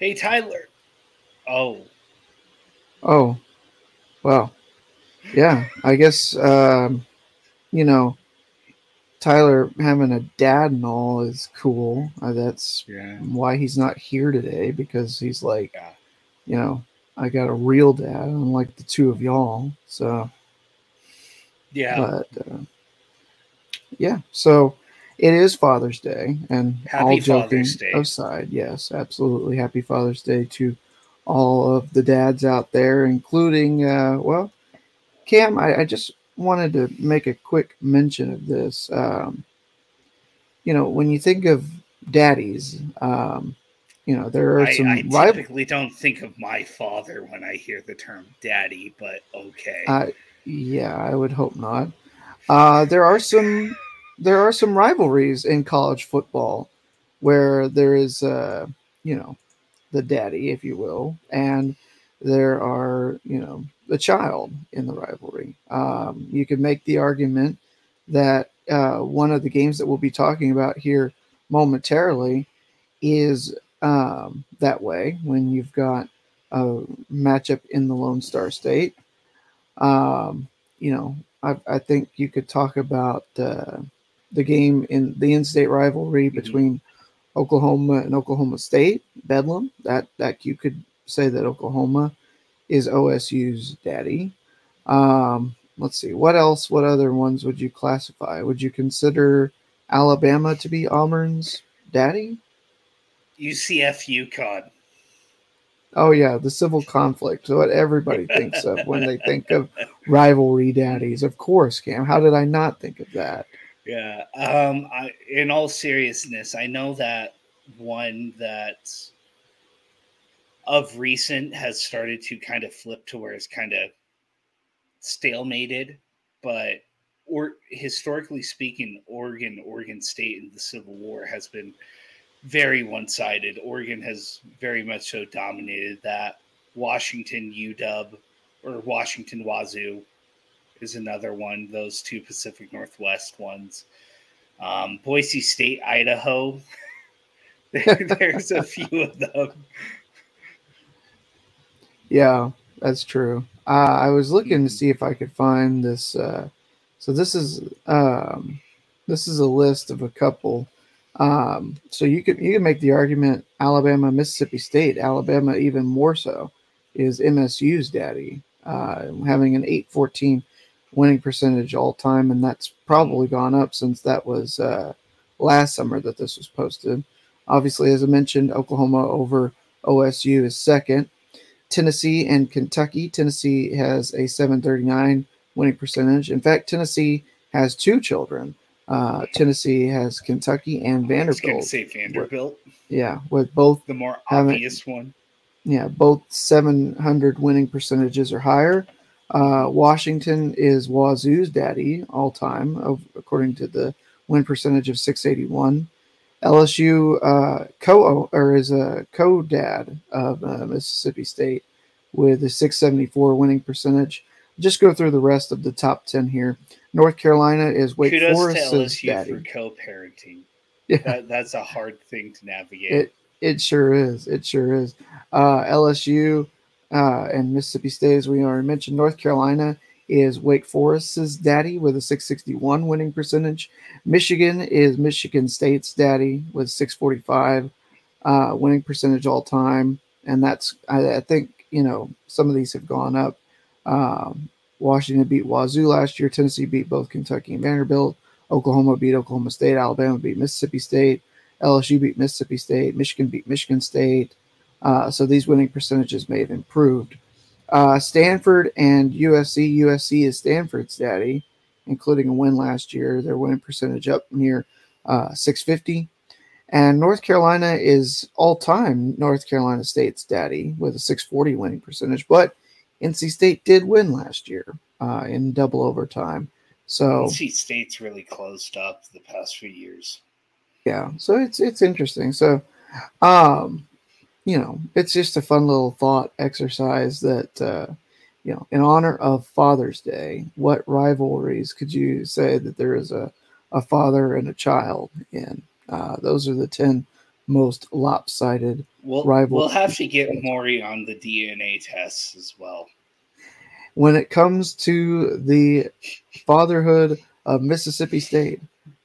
Hey, Tyler. Oh. Oh. Well. Yeah, I guess um, you know Tyler having a dad and all is cool. Uh, that's Yeah. why he's not here today because he's like, Yeah. you know, I got a real dad, unlike the two of y'all. So, Yeah. but uh, yeah, so it is Father's Day, and Happy all joking aside, yes, absolutely, Happy Father's Day to all of the dads out there, including, uh, well, Cam. I, I just wanted to make a quick mention of this. Um, you know, when you think of daddies, um, you know, there are some I rival. typically don't think of my father when I hear the term daddy, but okay. Uh, yeah, I would hope not. Uh, there are some there are some rivalries in college football where there is uh, you know the daddy, if you will, and there are you know the child in the rivalry. Um, you could make the argument that uh, one of the games that we'll be talking about here momentarily is um, that way when you've got a matchup in the Lone Star State. Um, you know, I, I think you could talk about uh, the game in the in-state rivalry between Oklahoma and Oklahoma State, Bedlam. That that you could say that Oklahoma is OSU's daddy. Um, let's see, what else? What other ones would you classify? Would you consider Alabama to be Auburn's daddy? UCF UConn. Oh yeah, the civil conflict. What everybody thinks of when they think of rivalry daddies. Of course, Cam. How did I not think of that? Yeah. Um, I, in all seriousness, I know that one that of recent has started to kind of flip to where it's kind of stalemated, but or historically speaking, Oregon, Oregon State in the Civil War has been very one-sided. Oregon has very much so dominated that. Washington UW or Washington Wazoo is another one. Those two Pacific Northwest ones. Um, Boise State, Idaho. There- there's a few of them. Yeah, that's true. Uh, I was looking to see if I could find this. Uh, so this is um, this is a list of a couple. Um, so you could you can make the argument Alabama, Mississippi State, Alabama even more so is MSU's daddy, uh, having an eight fourteen winning percentage all time, and that's probably gone up since that was uh, last summer that this was posted. Obviously, as I mentioned, Oklahoma over OSU is second. Tennessee and Kentucky. Tennessee has a 739 winning percentage. In fact, Tennessee has two children. Uh, Tennessee has Kentucky and I was going Vanderbilt. to say Vanderbilt, Yeah, with both the more obvious one. yeah, both 700 winning percentages or higher. Uh, Washington is Wazoo's daddy all time, of, according to the win percentage of 681. LSU uh, co or is a co dad of uh, Mississippi State with a 674 winning percentage. Just go through the rest of the top 10 here. North Carolina is Wake Kudos to Forest's LSU daddy. for co-parenting. Yeah. That, that's a hard thing to navigate. It it sure is. It sure is. Uh, LSU uh, and Mississippi State, as we already mentioned, North Carolina is Wake Forest's daddy with a 661 winning percentage. Michigan is Michigan State's daddy with 645 uh, winning percentage all time, and that's I, I think you know some of these have gone up. Um, Washington beat Wazoo last year. Tennessee beat both Kentucky and Vanderbilt. Oklahoma beat Oklahoma State. Alabama beat Mississippi State. LSU beat Mississippi State. Michigan beat Michigan State. Uh, so these winning percentages may have improved. Uh, Stanford and USC. USC is Stanford's daddy, including a win last year. Their winning percentage up near uh, 650. And North Carolina is all time North Carolina State's daddy with a 640 winning percentage. But NC State did win last year uh, in double overtime. So NC State's really closed up the past few years. yeah so it's it's interesting so um you know it's just a fun little thought exercise that uh you know in honor of father's day what rivalries could you say that there is a a father and a child in uh those are the 10 most lopsided we'll, rival. We'll have to get Maury on the DNA tests as well. When it comes to the fatherhood of Mississippi State,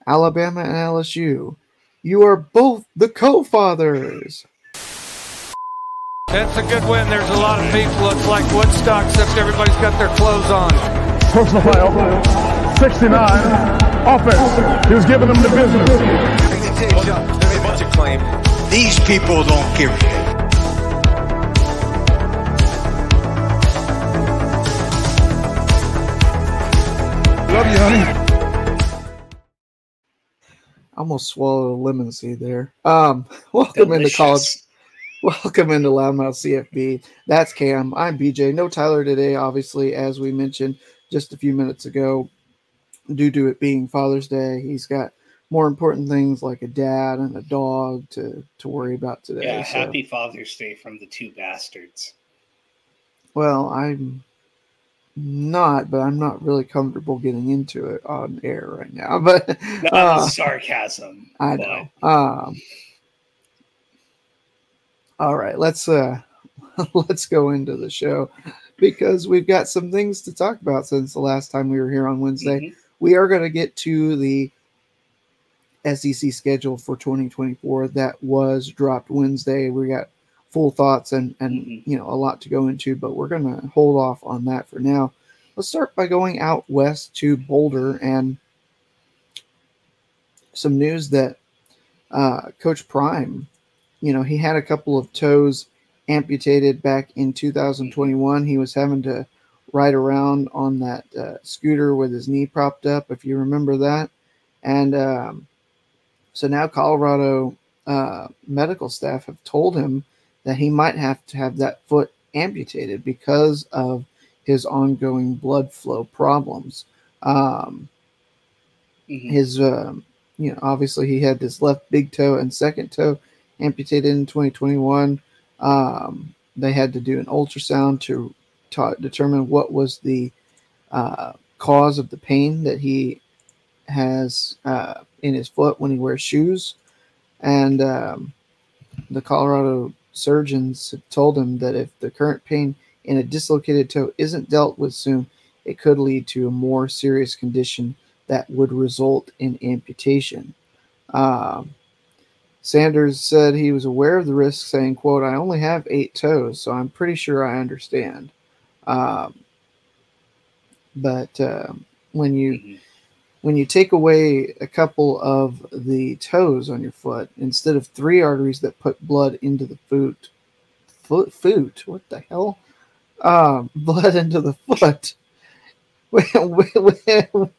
Alabama, and LSU, you are both the co-fathers. That's a good win. There's a lot of people. Looks like Woodstock, except everybody's got their clothes on. Personal foul, 69, offense. He was giving them the business. There's a bunch of claim. These people don't give a. Love you, honey. almost swallowed a lemon seed there. Um, welcome into college. Welcome into Loudmouth CFB. That's Cam. I'm BJ. No Tyler today, obviously, as we mentioned just a few minutes ago, due to it being Father's Day. He's got more important things like a dad and a dog to to worry about today. Yeah, so- happy Father's Day from the two bastards. Well, I'm not, but I'm not really comfortable getting into it on air right now. But That uh, sarcasm. I but know. Um, all right, let's uh let's go into the show because we've got some things to talk about since the last time we were here on Wednesday. mhm. We are going to get to the SEC schedule for 2024 that was dropped Wednesday. We got full thoughts and and Mhm. you know a lot to go into, but we're going to hold off on that for now. Let's start by going out west to Boulder and some news that uh, Coach Prime, you know, he had a couple of toes amputated back in 2021. He was having to ride around on that uh, scooter with his knee propped up, if you remember that. And um, so now Colorado uh, medical staff have told him that he might have to have that foot amputated because of his ongoing blood flow problems. Um, Mhm. his um, you know obviously he had this left big toe and second toe amputated in 2021 um, they had to do an ultrasound to ta- determine what was the uh, cause of the pain that he has uh, in his foot when he wears shoes and um, the colorado surgeons told him that if the current pain in a dislocated toe isn't dealt with soon it could lead to a more serious condition that would result in amputation. Um, Sanders said he was aware of the risk, saying, "quote I only have eight toes, so I'm pretty sure I understand." Um, but um when you Mhm. when you take away a couple of the toes on your foot instead of three arteries that put blood into the foot, foot, foot, what the hell? Um, blood into the foot.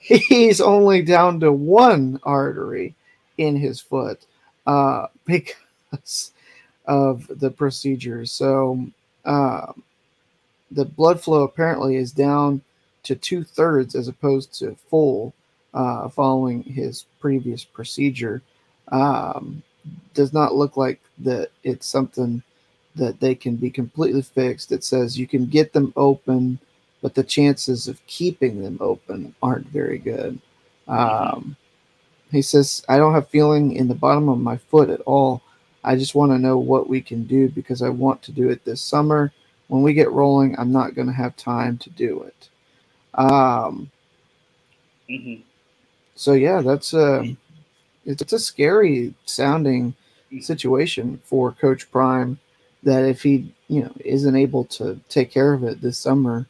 he's only down to one artery in his foot uh, because of the procedure. So um, the blood flow apparently is down to two thirds as opposed to full uh, following his previous procedure. Um, does not look like that it's something that they can be completely fixed. It says you can get them open but the chances of keeping them open aren't very good. Um, he says, I don't have feeling in the bottom of my foot at all. I just want to know what we can do because I want to do it this summer. When we get rolling, I'm not going to have time to do it. Um, Mhm. so yeah, that's a it's, it's a scary sounding situation for Coach Prime. That if he you know isn't able to take care of it this summer,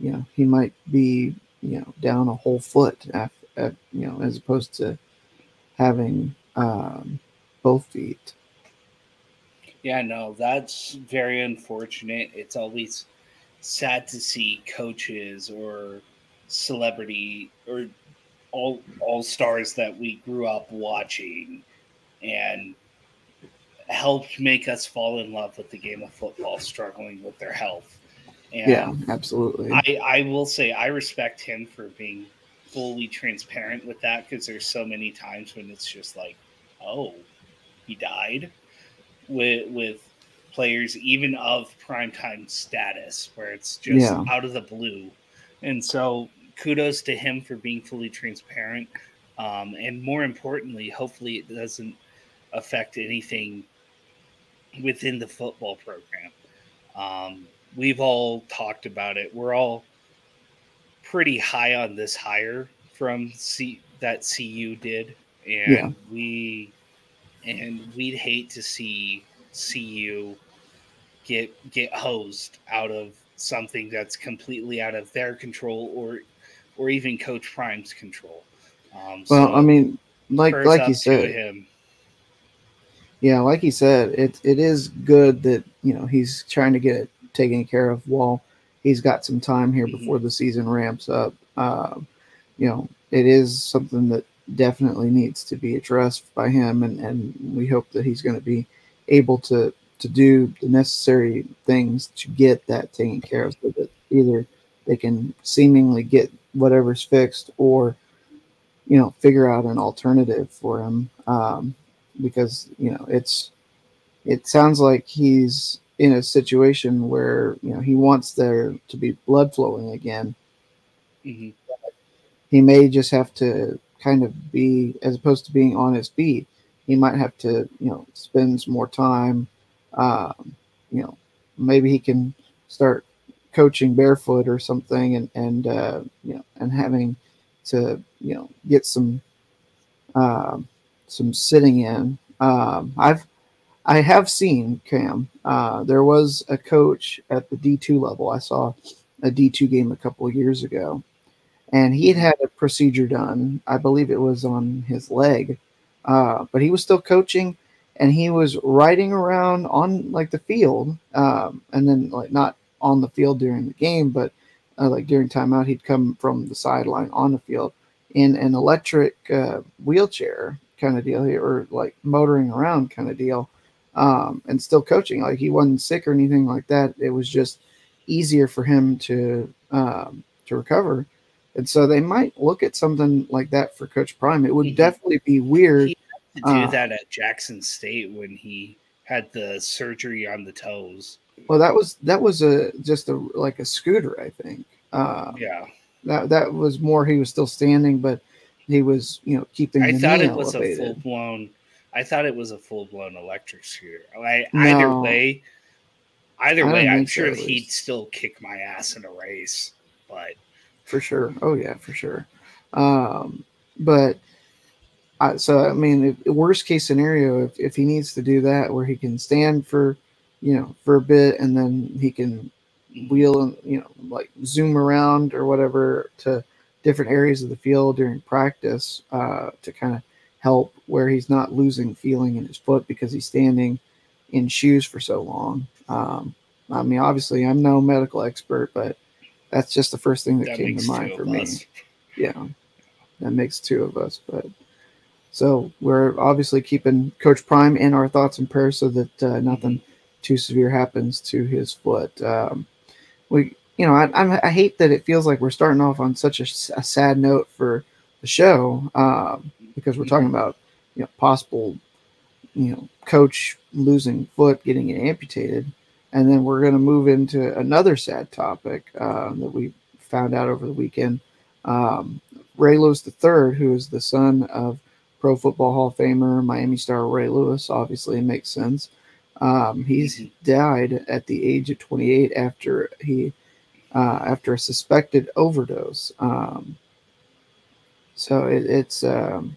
you know he might be you know down a whole foot af af you know as opposed to having um, both feet. Yeah, no, that's very unfortunate. It's always sad to see coaches or celebrity or all all stars that we grew up watching and helped make us fall in love with the game of football struggling with their health. And Yeah, absolutely. I, I will say I respect him for being fully transparent with that because there's so many times when it's just like, oh, he died with with players even of primetime status where it's just Yeah. out of the blue. And so kudos to him for being fully transparent. Um, and more importantly, hopefully it doesn't affect anything within the football program. Um, we've all talked about it. We're all pretty high on this hire from C that CU did, and Yeah. we and we'd hate to see CU get get hosed out of something that's completely out of their control or or even Coach Prime's control. Um, Well, so I mean, like like you said, him. yeah, like you said, it it is good that you know he's trying to get it taken care of while he's got some time here Mhm. before the season ramps up. Um, you know, it is something that definitely needs to be addressed by him, and and we hope that he's going to be able to to do the necessary things to get that taken care of, so that either they can seemingly get whatever's fixed or you know figure out an alternative for him um, because you know it's it sounds like he's in a situation where you know he wants there to be blood flowing again Mhm. he may just have to kind of be as opposed to being on his feet he might have to you know spend some more time um, you know maybe he can start coaching barefoot or something and and uh, you know and having to you know get some um, some sitting in um, i've i have seen cam uh, there was a coach at the d2 level. I saw a d2 game a couple of years ago and he had had a procedure done. I believe it was on his leg uh, but he was still coaching and he was riding around on like the field um, and then like not on the field during the game but uh, like during timeout he'd come from the sideline on the field in an electric uh, wheelchair kind of deal or like motoring around kind of deal um, and still coaching like he wasn't sick or anything like that it was just easier for him to um, to recover and so they might look at something like that for coach prime it would Mhm. definitely be weird He to do Uh, that at Jackson State when he had the surgery on the toes. well that was that was a just a like a scooter i think uh, Yeah, that that was more he was still standing but he was you know keeping I the thought it was a full blown. I thought it was a full blown electric scooter. I, Either way, either I way, I'm think so, sure he'd still kick my ass in a race. But for sure. Oh yeah, for sure. Um, but I, so I mean, if, worst case scenario, if if he needs to do that, where he can stand for, you know, for a bit, and then he can wheel and you know, like zoom around or whatever to different areas of the field during practice uh, to kind of help where he's not losing feeling in his foot because he's standing in shoes for so long. Um, I mean, obviously, I'm no medical expert, but that's just the first thing that, that came to mind for me. us. Yeah, that makes two of us. But so we're obviously keeping Coach Prime in our thoughts and prayers so that uh, nothing too severe happens to his foot. Um, we, you know, I, I'm, I hate that it feels like we're starting off on such a sad note for the show um, because we're talking about you know possible, you know, coach losing foot, getting it amputated, and then we're going to move into another sad topic uh, that we found out over the weekend. Um, Ray Lewis III, who is the son of Pro Football Hall of Famer, Miami star Ray Lewis, obviously it makes sense. Um, he's Mhm. died at the age of 28 after he uh, after a suspected overdose. Um, so it, it's um,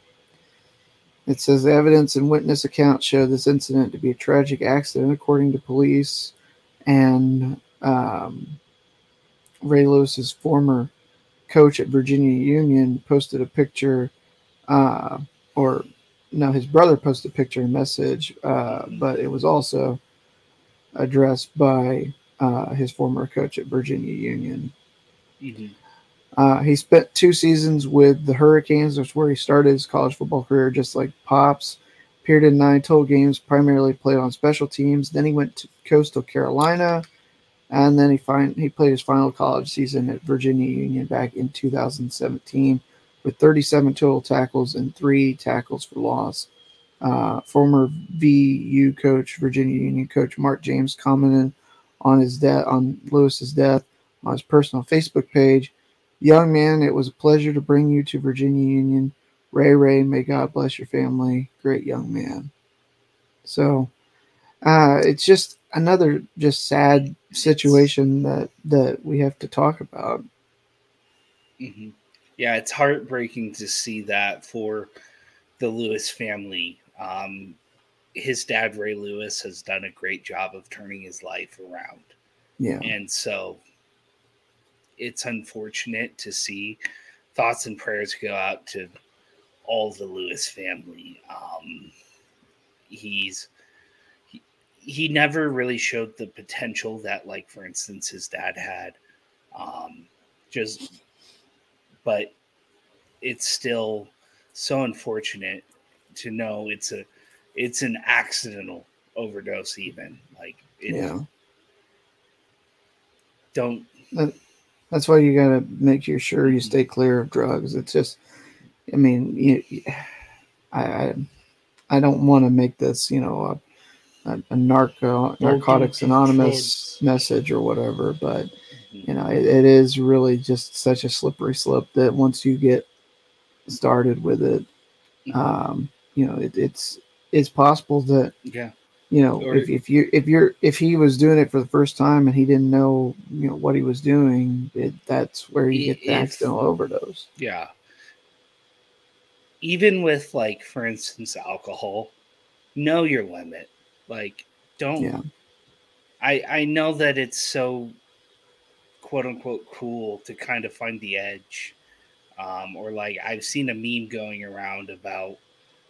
it says evidence and witness accounts show this incident to be a tragic accident, according to police. And um, Ray Lewis's former coach at Virginia Union posted a picture, uh, or no, his brother posted a picture and message, uh, but it was also addressed by uh, his former coach at Virginia Union. Mhm. Uh, he spent two seasons with the Hurricanes. That's where he started his college football career, just like Pops. Appeared in nine total games, primarily played on special teams. Then he went to Coastal Carolina, and then he find he played his final college season at Virginia Union back in 2017, with 37 total tackles and three tackles for loss. Uh, former VU coach, Virginia Union coach Mark James commented on his death on Lewis's death on his personal Facebook page. Young man, it was a pleasure to bring you to Virginia Union. Ray Ray, may God bless your family. Great young man. So uh, it's just another just sad situation that that we have to talk about. hmm Yeah, it's heartbreaking to see that for the Lewis family. Um, his dad, Ray Lewis, has done a great job of turning his life around. Yeah, And so it's unfortunate to see thoughts and prayers go out to all the Lewis family. Um, he's he, he never really showed the potential that, like, for instance, his dad had. Um, just, but it's still so unfortunate to know it's a it's an accidental overdose even like it, yeah. don't That's why you got to make sure you stay clear of drugs. It's just, I mean, you, I, I, don't want to make this, you know, a, a, a narco narcotics anonymous message or whatever, but you know, it, it is really just such a slippery slope that once you get started with it, um, you know, it, it's it's possible that yeah you know if, if you if you're if he was doing it for the first time and he didn't know you know what he was doing it, that's where you get the If- accidental overdose Yeah. Even with like for instance alcohol, know your limit. Like don't yeah I I know that it's so quote unquote cool to kind of find the edge. Um or like I've seen a meme going around about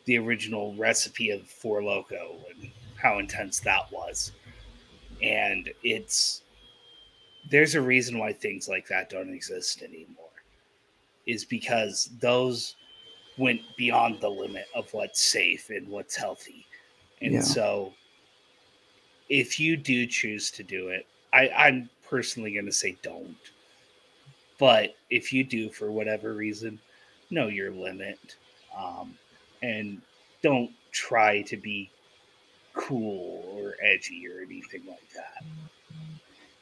the original recipe of Four Loco and how intense that was. And it's there's a reason why things like that don't exist anymore is because those went beyond the limit of what's safe and what's healthy. And Yeah. so if you do choose to do it, I, I'm personally going to say don't. But if you do for whatever reason, know your limit um, and don't try to be cool or edgy or anything like that.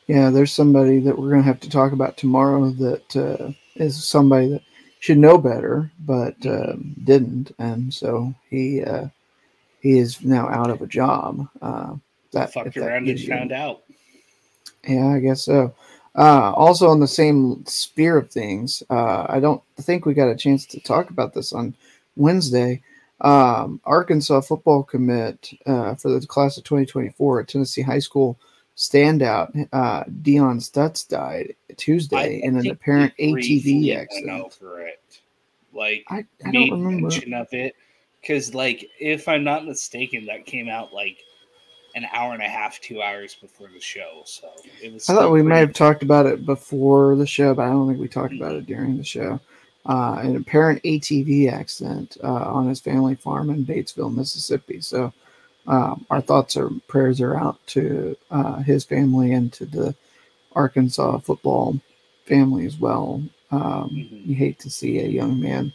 yeah there's somebody that we're going to have to talk about tomorrow that uh, is somebody that should know better but um, didn't and so he uh, he is now out of a job uh, that Fucked that around and found out. Yeah, I guess so. Uh, also, on the same sphere of things, uh, I don't think we got a chance to talk about this on Wednesday. Um, Arkansas football commit uh, for the class of 2024 at Tennessee High School standout uh, Dion Stutts died Tuesday in an apparent ATV accident. over it. Like I, I don't remember. mention of it because, like, if I'm not mistaken, that came out like an hour and a half, two hours before the show. So it was. I thought we may pretty- have talked about it before the show, but I don't think we talked about it during the show. Uh, an apparent ATV accident uh, on his family farm in Batesville, Mississippi. So, um, our thoughts or prayers are out to uh, his family and to the Arkansas football family as well. Um, Mhm. You hate to see a young man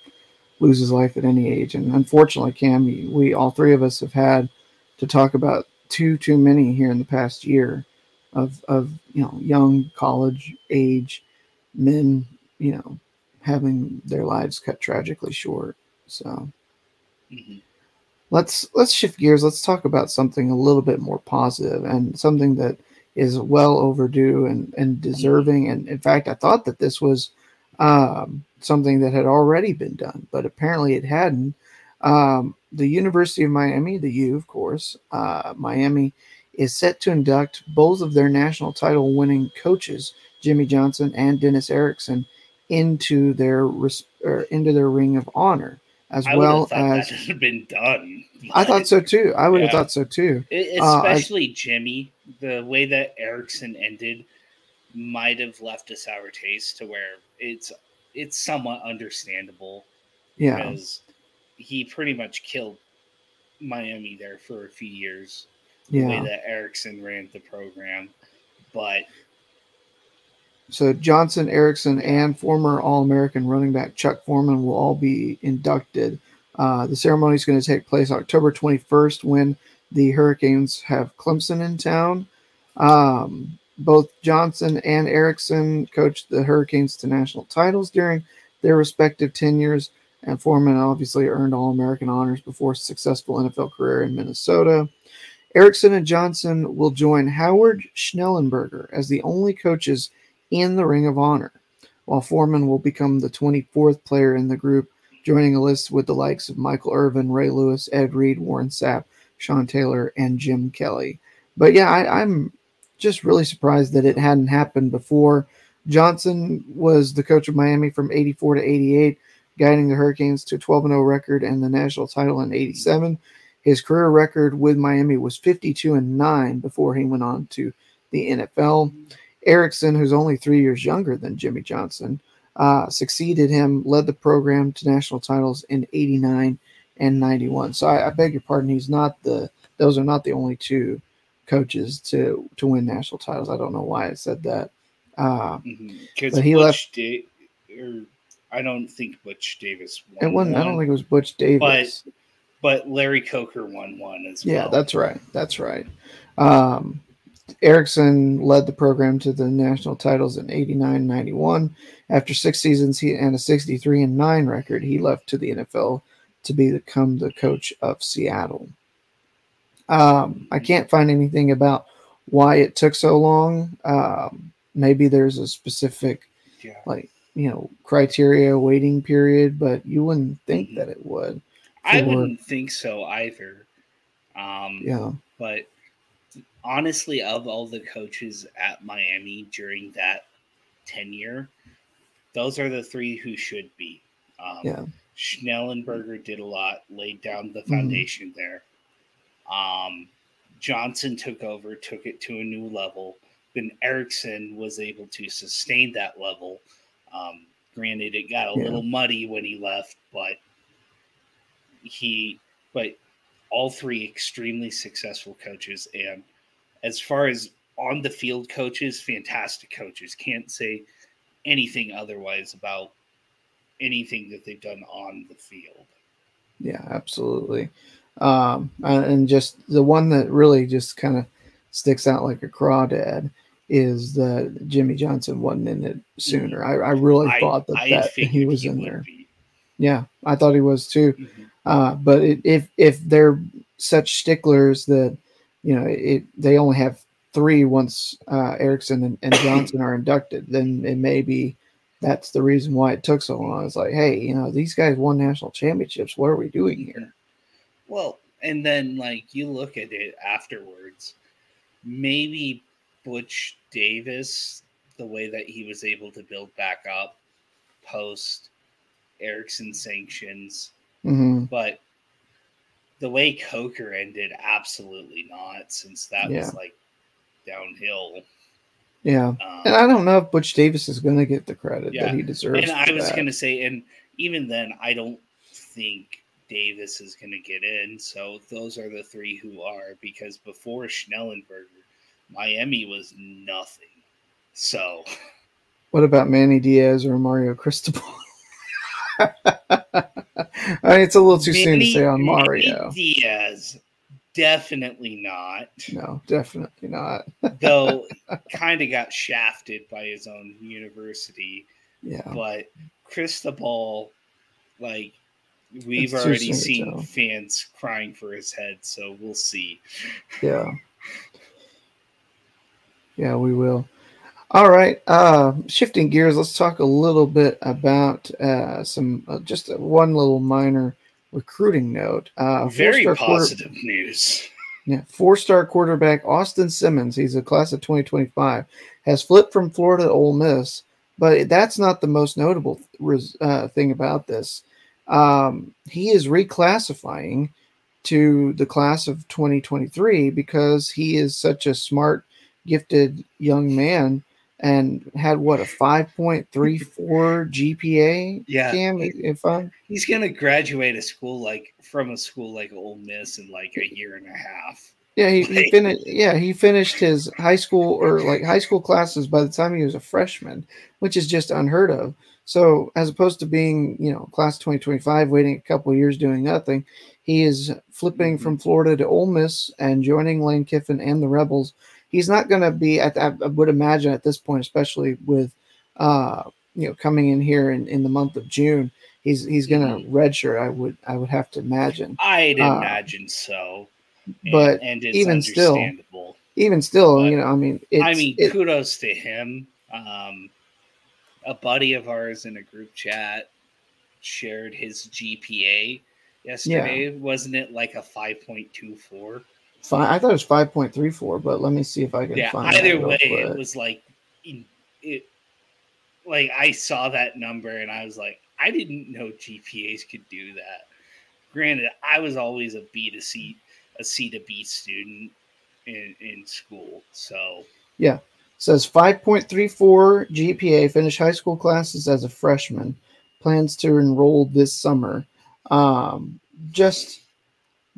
lose his life at any age, and unfortunately, Cam, we all three of us have had to talk about too too many here in the past year of of you know young college age men you know having their lives cut tragically short so. Mhm. let's let's shift gears. Let's talk about something a little bit more positive and something that is well overdue and and deserving. And in fact i thought that this was um, something that had already been done but apparently it hadn't. Um, the university of miami the u of course uh, miami is set to induct both of their national title winning coaches jimmy johnson and dennis erickson into their res- or into their ring of honor as I well have as that had been done. I thought so too. I would have thought so too. E- Uh, I- Especially Jimmy, the way that Erickson ended might have left a sour taste to where it's it's somewhat understandable Yeah, because he pretty much killed Miami there for a few years. The yeah. way that Erickson ran the program, but So Johnson, Erickson, and former All-American running back Chuck Foreman will all be inducted. Uh, the ceremony is going to take place October 21st when the Hurricanes have Clemson in town. Um, both Johnson and Erickson coached the Hurricanes to national titles during their respective tenures, and Foreman obviously earned All-American honors before a successful NFL career in Minnesota. Erickson and Johnson will join Howard Schnellenberger as the only coaches in the Ring of Honor, while Foreman will become the 24th player in the group, joining a list with the likes of Michael Irvin, Ray Lewis, Ed Reed, Warren Sapp, Sean Taylor, and Jim Kelly. But yeah, I, I'm just really surprised that it hadn't happened before. Johnson was the coach of Miami from 84 to 88, guiding the Hurricanes to a 12 0 record and the national title in 87. His career record with Miami was 52 and 9 before he went on to the NFL. Erickson, who's only three years younger than Jimmy Johnson, uh, succeeded him, led the program to national titles in 89 and 91. So I, I beg your pardon, he's not the, those are not the only two coaches to to win national titles. I don't know why I said that. Uh, Because But he Butch left- Da- or I don't think Butch Davis won. it wasn't. I don't think it was Butch Davis. but Larry Coker won one as yeah, well. Yeah, that's right. That's right. Um, Erickson led the program to the national titles in 89 91. After six seasons he, and a 63 and 9 record, he left to the NFL to become the coach of Seattle. Um, I can't find anything about why it took so long. Um, maybe there's a specific, Yeah. like, you know, criteria waiting period, but you wouldn't think Mhm. that it would. I wouldn't think so either. Um, Yeah. but honestly, of all the coaches at Miami during that tenure, those are the three who should be. Um, Yeah. Schnellenberger did a lot, laid down the Mhm. foundation there. Um, Johnson took over, took it to a new level. Then Erickson was able to sustain that level. Um, granted, it got a Yeah. little muddy when he left, but he, but all three extremely successful coaches. And as far as on the field coaches, fantastic coaches. Can't say anything otherwise about anything that they've done on the field. Yeah, absolutely. Um, and just the one that really just kind of sticks out like a crawdad is that Jimmy Johnson wasn't in it sooner. I, I really I- thought that, I that he was in there. be. Yeah, I thought he was too. Mhm. Uh, but it, if if they're such sticklers that you know it, they only have three once uh, Erickson and, and Johnson are inducted, then it may be that's the reason why it took so long. It's like, hey, you know, these guys won national championships. What are we doing here? Well, and then like you look at it afterwards, maybe Butch Davis, the way that he was able to build back up post Erickson sanctions, hmm but the way Coker ended, absolutely not, since that Yeah. was like downhill. Yeah, Um, and I don't know if Butch Davis is going to get the credit Yeah, that he deserves. and I was going to say, and even then, I don't think Davis is going to get in. So those are the three who are because before Schnellenberger, Miami was nothing. So What about Manny Diaz or Mario Cristobal? I mean, it's a little too soon to say on Mario. Diaz, definitely not. No, definitely not. Though, kind of got shafted by his own university. Yeah, But Cristobal, like. We've It's already seen fans crying for his head, so we'll see. yeah, yeah. We will. All right. Uh, shifting gears, let's talk a little bit about uh, some uh, just a, one little minor recruiting note. Uh, Very four-star quarter- positive news. Yeah, four-star quarterback Austin Simmons, he's a class of 2025, has flipped from Florida to Ole Miss, but that's not the most notable res- uh, thing about this. Um, he is reclassifying to the class of 2023 because he is such a smart, gifted young man and had what a 5.34 GPA. Yeah. Cam, if I'm He's gonna graduate a school like from a school like Ole Miss in like a year and a half. Yeah, he, he finished. Yeah, he finished his high school or like high school classes by the time he was a freshman, which is just unheard of. So, as opposed to being, you know, class twenty twenty five, waiting a couple of years doing nothing, he is flipping mm-hmm. from Florida to Ole Miss and joining Lane Kiffin and the Rebels. He's not going to be. At, I I would imagine at this point, especially with, uh, you know, coming in here in, in the month of June, he's he's going to redshirt. I would I would have to imagine. I'd Uh, imagine so. and- But and it's even still. Even still, But, you know, I mean, I mean, it- kudos to him. Um, a buddy of ours in a group chat shared his GPA yesterday. Wasn't it like a five point two four? fi- I thought it was five point three four, but let me see if I can Yeah. find. Either way, it was like it. Like I saw that number and I was like, I didn't know GPAs could do that. Granted, I was always a B to C, a C to B student in in school, so yeah. It says 5.34 GPA, finished high school classes as a freshman, plans to enroll this summer. Um, just,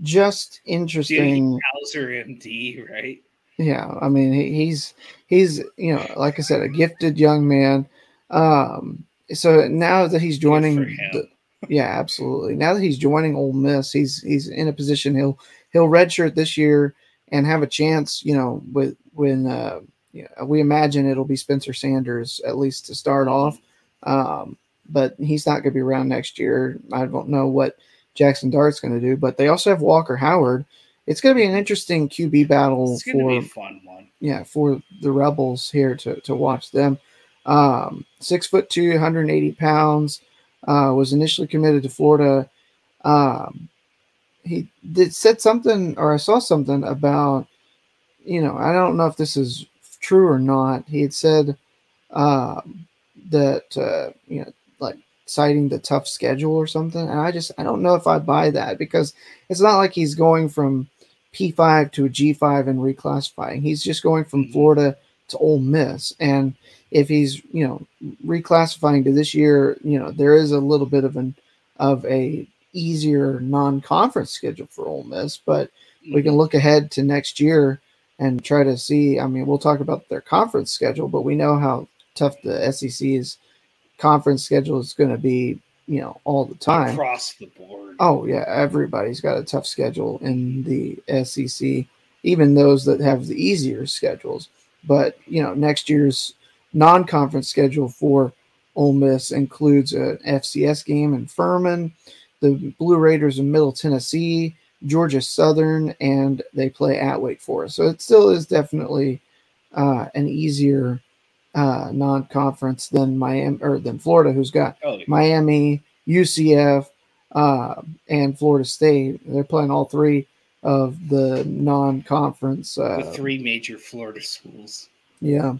just interesting. Howser MD, right? Yeah, I mean, he, he's he's you know, like I said, a gifted young man. Um, so now that he's joining, the, yeah, absolutely. Now that he's joining Ole Miss, he's he's in a position he'll he'll redshirt this year and have a chance. You know, with when uh, you know, we imagine it'll be Spencer Sanders at least to start off. Um, but he's not going to be around next year. I don't know what Jackson Dart's going to do, but they also have Walker Howard. It's going to be an interesting QB battle for be a fun one. yeah for the rebels here to to watch them um six foot two 180 pounds uh was initially committed to florida um he did said something or i saw something about you know i don't know if this is true or not he had said um that uh you know citing the tough schedule or something and i just i don't know if i buy that because it's not like he's going from P5 to a G5 and reclassifying. He's just going from Mhm. Florida to Ole Miss. And if he's, you know, reclassifying to this year, you know, there is a little bit of an of a easier non-conference schedule for Ole Miss, but we can look ahead to next year and try to see. I mean, we'll talk about their conference schedule, but we know how tough the SEC's conference schedule is going to be, you know, all the time. across the board. Oh yeah, everybody's got a tough schedule in the SEC, even those that have the easier schedules. But you know, next year's non-conference schedule for Ole Miss includes an FCS game in Furman, the Blue Raiders in Middle Tennessee, Georgia Southern, and they play at Wake Forest. So it still is definitely uh, an easier uh, non-conference than Miami or than Florida, who's got Oh, yeah. Miami, UCF, uh, and Florida State. They're playing all three of the non-conference. Uh, with three major Florida schools. yeah,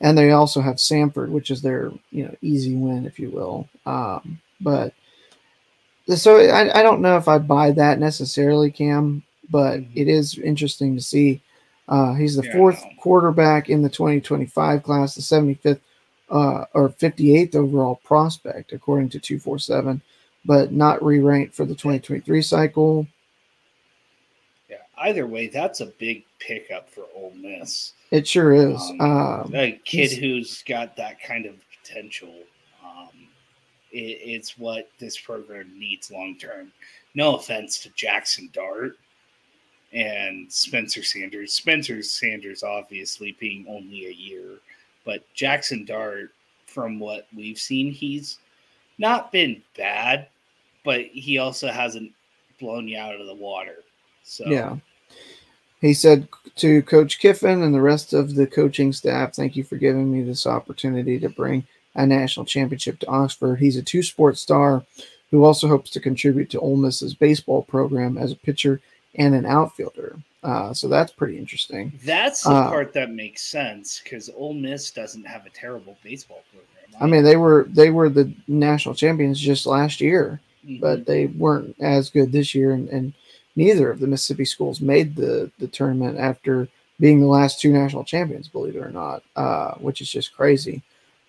and they also have Samford, which is their you know easy win, if you will. Um, but so I, I don't know if I buy that necessarily, Cam, but Mhm. it is interesting to see. Uh, he's the Yeah, fourth quarterback in the 2025 class, the 75th uh, or 58th overall prospect, according to 247, but not re ranked for the 2023 cycle. Yeah. Either way, that's a big pickup for Ole Miss. It sure is. Um, Um, a kid who's got that kind of potential. Um, it, it's what this program needs long term. No offense to Jackson Dart and Spencer Sanders. Spencer Sanders, obviously, being only a year, but Jackson Dart, from what we've seen, he's not been bad, but he also hasn't blown you out of the water. So Yeah. He said to Coach Kiffin and the rest of the coaching staff, thank you for giving me this opportunity to bring a national championship to Oxford. He's a two sport star who also hopes to contribute to Ole Miss's baseball program as a pitcher and an outfielder. Uh, so that's pretty interesting. That's the Uh, part that makes sense because Ole Miss doesn't have a terrible baseball program. I mean, they were they were the national champions just last year. Mhm. but they weren't as good this year, and, and neither of the Mississippi schools made the the tournament after being the last two national champions, believe it or not, uh, which is just crazy.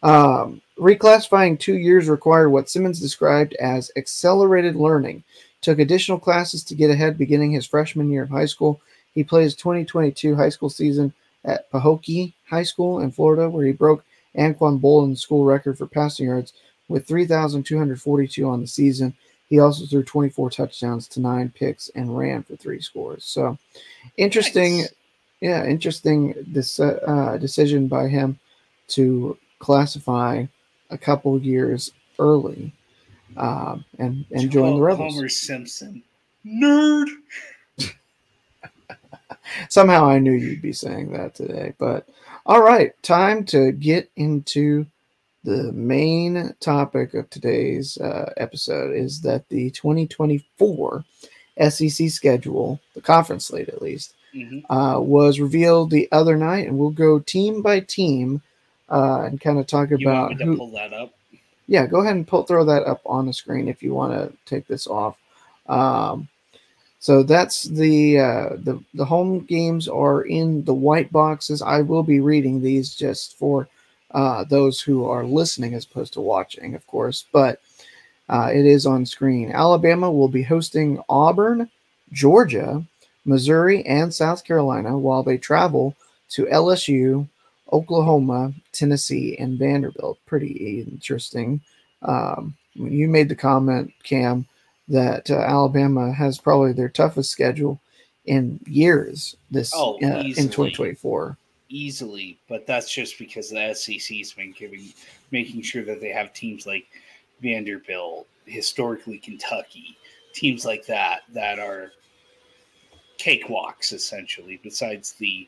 Um, reclassifying two years required what Simmons described as accelerated learning. Took additional classes to get ahead beginning his freshman year of high school. He played his 2022 high school season at Pahokee High School in Florida, where he broke Anquan Boldin's school record for passing yards with 3,242 on the season. He also threw 24 touchdowns to nine picks and ran for three scores. So interesting, Nice. yeah, interesting this uh, decision by him to classify a couple years early um, and and join the rebels. Homer Simpson, nerd. Somehow I knew you'd be saying that today. But all right, time to get into the main topic of today's uh, episode is that the 2024 SEC schedule, the conference slate at least, Mhm. uh, was revealed the other night, and we'll go team by team uh, and kind of talk You about who. pull that up? Yeah, go ahead and pull, throw that up on the screen if you want to take this off. Um, so that's the uh, the the home games are in the white boxes. I will be reading these just for uh, those who are listening as opposed to watching, of course. But uh, it is on screen. Alabama will be hosting Auburn, Georgia, Missouri, and South Carolina while they travel to LSU, Oklahoma, Tennessee, and Vanderbilt. Pretty interesting. Um, you made the comment, Cam, that uh, Alabama has probably their toughest schedule in years this Oh, uh, in 2024. easily, but that's just because the SEC's been giving, making sure that they have teams like Vanderbilt, historically Kentucky, teams like that that are cakewalks essentially. Besides the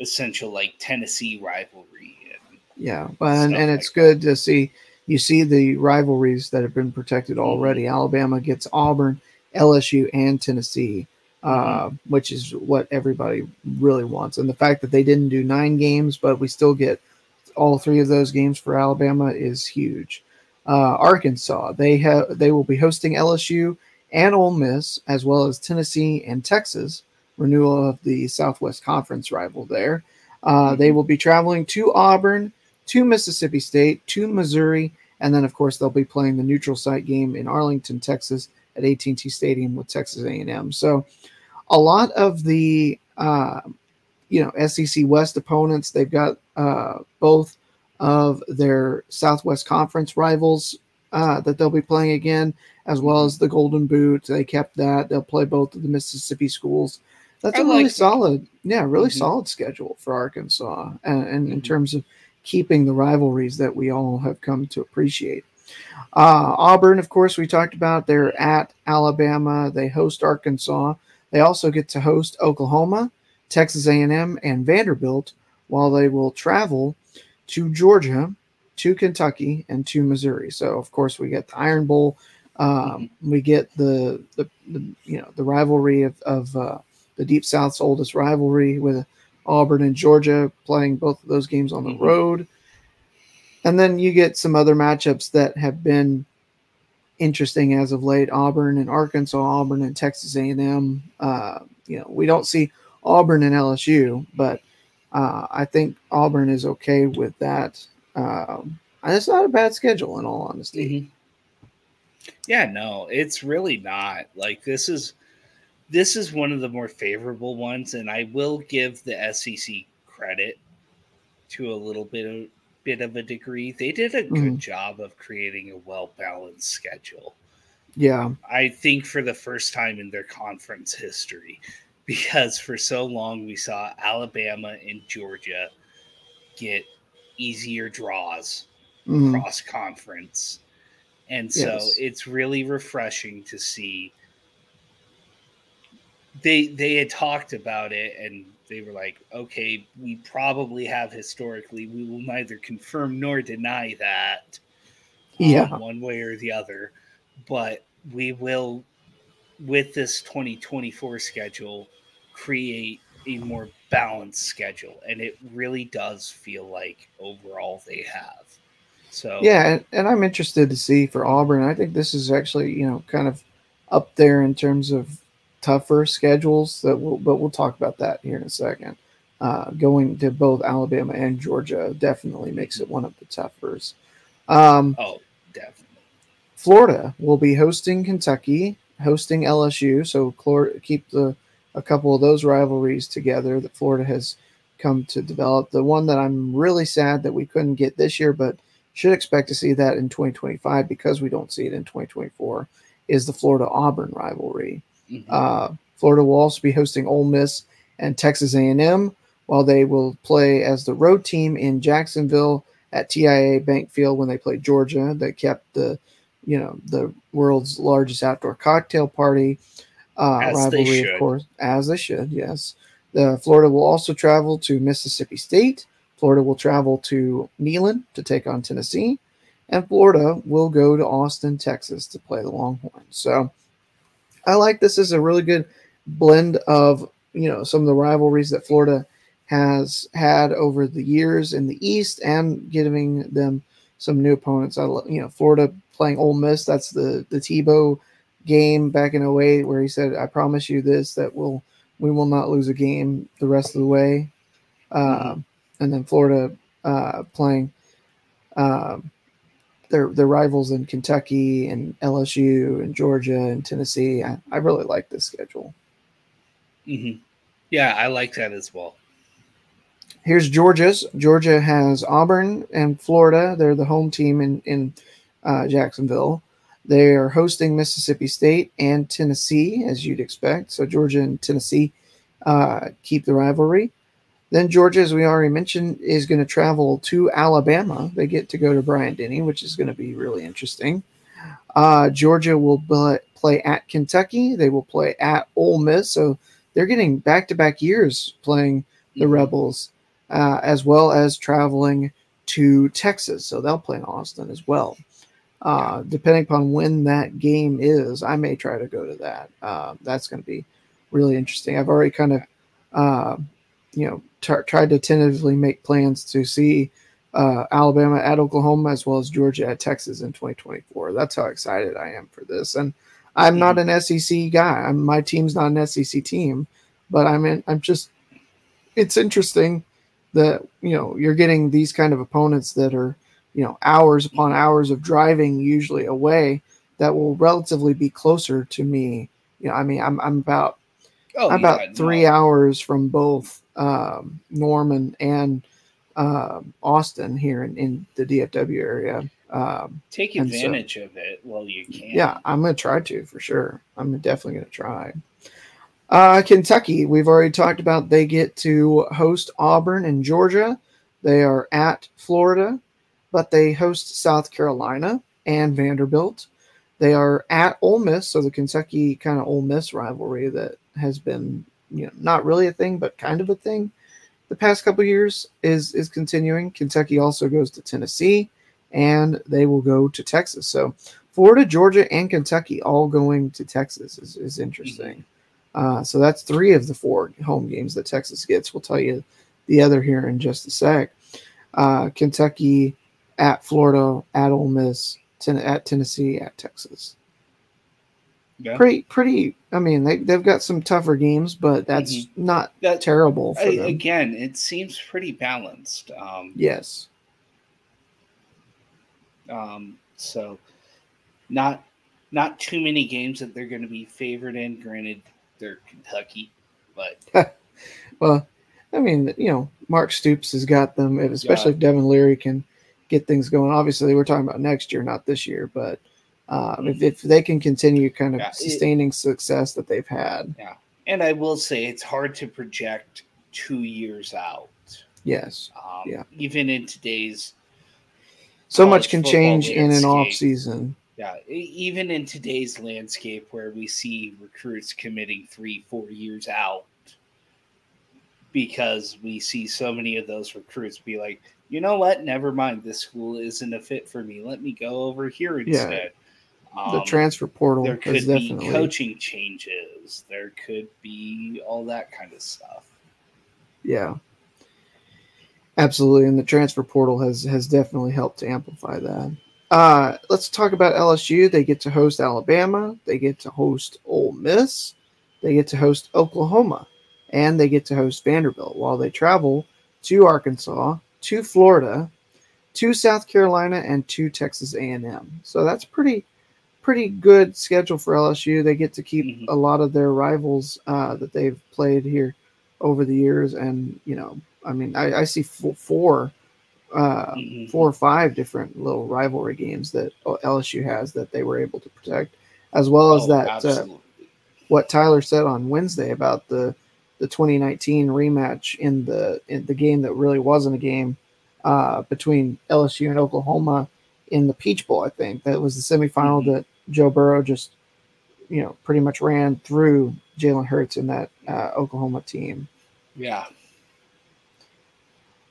essential like Tennessee rivalry, and Yeah, well, and, and like it's good to see you see the rivalries that have been protected already. Mm-hmm. Alabama gets Auburn, LSU, and Tennessee, uh, Mm-hmm. which is what everybody really wants. And the fact that they didn't do nine games, but we still get all three of those games for Alabama is huge. Uh, Arkansas, they have they will be hosting LSU and Ole Miss, as well as Tennessee and Texas. Renewal of the Southwest Conference rival there. Uh, They will be traveling to Auburn, to Mississippi State, to Missouri, and then of course they'll be playing the neutral site game in Arlington, Texas, at AT&T Stadium with Texas A&M. So, a lot of the uh, you know SEC West opponents they've got uh, both of their Southwest Conference rivals uh, that they'll be playing again, as well as the Golden Boot. They kept that. They'll play both of the Mississippi schools. That's I a really like solid, yeah, really Mhm. solid schedule for Arkansas, and, and in Mhm. terms of keeping the rivalries that we all have come to appreciate. Uh, Auburn, of course, we talked about. They're at Alabama. They host Arkansas. They also get to host Oklahoma, Texas A&M, and Vanderbilt, while they will travel to Georgia, to Kentucky, and to Missouri. So, of course, we get the Iron Bowl. Um, we get the, the the you know the rivalry of of uh, the Deep South's oldest rivalry with Auburn and Georgia playing both of those games on the Mhm. road. And then you get some other matchups that have been interesting as of late. Auburn and Arkansas, Auburn and Texas A&M. Uh, you know, we don't see Auburn and LSU, but uh, I think Auburn is okay with that. Um, and it's not a bad schedule, in all honesty. Mhm. Yeah, no, it's really not. Like this is this is one of the more favorable ones, and I will give the SEC credit to a little bit of bit of a degree. They did a good Mhm. job of creating a well balanced schedule. Yeah, I think for the first time in their conference history, because for so long we saw Alabama and Georgia get easier draws Mhm. cross conference. And so Yes. it's really refreshing to see they they had talked about it and they were like, okay, we probably have historically, we will neither confirm nor deny that. um, Yeah. one way or the other. But we will with this 2024 schedule create a more balanced schedule. And it really does feel like overall they have. So Yeah, and, and I'm interested to see for Auburn. I think this is actually, you know, kind of up there in terms of tougher schedules. That we'll, but we'll talk about that here in a second. Uh, going to both Alabama and Georgia definitely makes it one of the toughers. Um, Oh, definitely. Florida will be hosting Kentucky, hosting LSU. So keep the a couple of those rivalries together that Florida has come to develop. The one that I'm really sad that we couldn't get this year, but should expect to see that in 2025 because we don't see it in 2024, is the Florida Auburn rivalry. Mhm. Uh, Florida will also be hosting Ole Miss and Texas A&M, while they will play as the road team in Jacksonville at TIAA Bank Field when they play Georgia. They kept the, you know, the world's largest outdoor cocktail party uh, rivalry, of course, as they should. Yes, The Florida will also travel to Mississippi State. Florida will travel to Neyland to take on Tennessee, and Florida will go to Austin, Texas to play the Longhorns. So I like this as a really good blend of you know some of the rivalries that Florida has had over the years in the East and giving them some new opponents. I you know, Florida playing Ole Miss. That's the the Tebow game back in 08 where he said, "I promise you this that we'll we will not lose a game the rest of the way." mm-hmm. And then Florida uh, playing um, their their rivals in Kentucky and LSU and Georgia and Tennessee. I, I really like this schedule. Mm-hmm. Yeah, I like that as well. Here's Georgia's. Georgia has Auburn and Florida. They're the home team in in uh, Jacksonville. They are hosting Mississippi State and Tennessee, as you'd expect. So Georgia and Tennessee uh, keep the rivalry. Then Georgia, as we already mentioned, is going to travel to Alabama. They get to go to Bryant Denny, which is going to be really interesting. Uh, Georgia will play at Kentucky. They will play at Ole Miss. So they're getting back-to-back years playing the Rebels uh, as well as traveling to Texas. So they'll play in Austin as well. Uh, depending upon when that game is, I may try to go to that. Uh, that's going to be really interesting. I've already kind of, uh, you know, t- tried to tentatively make plans to see uh, Alabama at Oklahoma as well as Georgia at Texas in 2024. That's how excited I am for this. And I'm not an SEC guy. I'm, my team's not an SEC team, but I'm in, I'm just. It's interesting that you know you're getting these kind of opponents that are you know hours upon hours of driving usually away that will relatively be closer to me you know i mean i'm, I'm about oh, I'm about three no. hours from both um, norman and uh, austin here in, in the dfw area um, take advantage so, of it while you can yeah i'm gonna try to for sure i'm definitely gonna try uh, Kentucky, we've already talked about. They get to host Auburn and Georgia. They are at Florida, but they host South Carolina and Vanderbilt. They are at Ole Miss, so the Kentucky kind of Ole Miss rivalry that has been, you know, not really a thing, but kind of a thing the past couple years is is continuing. Kentucky also goes to Tennessee, and they will go to Texas. So Florida, Georgia, and Kentucky all going to Texas is, is interesting. Uh, so that's three of the four home games that Texas gets. We'll tell you the other here in just a sec. Uh, Kentucky at Florida, at Ole Miss, ten- at Tennessee, at Texas. Yeah. Pretty, pretty. I mean, they they've got some tougher games, but that's mm-hmm. not that terrible. I, again, it seems pretty balanced. Um, yes. Um. So, not not too many games that they're going to be favored in. Granted, they're Kentucky, but well, I mean, you know, Mark Stoops has got them, especially yeah. if Devin Leary can get things going. Obviously, we're talking about next year, not this year, but um, if, if they can continue kind of yeah, sustaining it, success that they've had. Yeah. And I will say it's hard to project two years out. Yes. Um, yeah. Even in today's so much can change in an off season. Yeah, even in today's landscape where we see recruits committing three, four years out, because we see so many of those recruits be like, you know what, never mind, this school isn't a fit for me. Let me go over here instead. Yeah. Um, the transfer portal. There could be definitely... coaching changes. There could be all that kind of stuff. Yeah, absolutely. And the transfer portal has has definitely helped to amplify that. Uh, let's talk about LSU. They get to host Alabama. They get to host Ole Miss. They get to host Oklahoma, and they get to host Vanderbilt while they travel to Arkansas, to Florida, to South Carolina, and to Texas A&M. So that's pretty pretty good schedule for LSU. They get to keep mm-hmm. a lot of their rivals uh, that they've played here over the years, and you know, I mean, I, I see four uh, mm-hmm. four or five different little rivalry games that LSU has that they were able to protect, as well as oh, that uh, what Tyler said on Wednesday about the the 2019 rematch in the in the game that really wasn't a game uh, between LSU and Oklahoma in the Peach Bowl. I think that was the semifinal mm-hmm. that Joe Burrow just you know pretty much ran through Jalen Hurts in that uh, Oklahoma team. Yeah.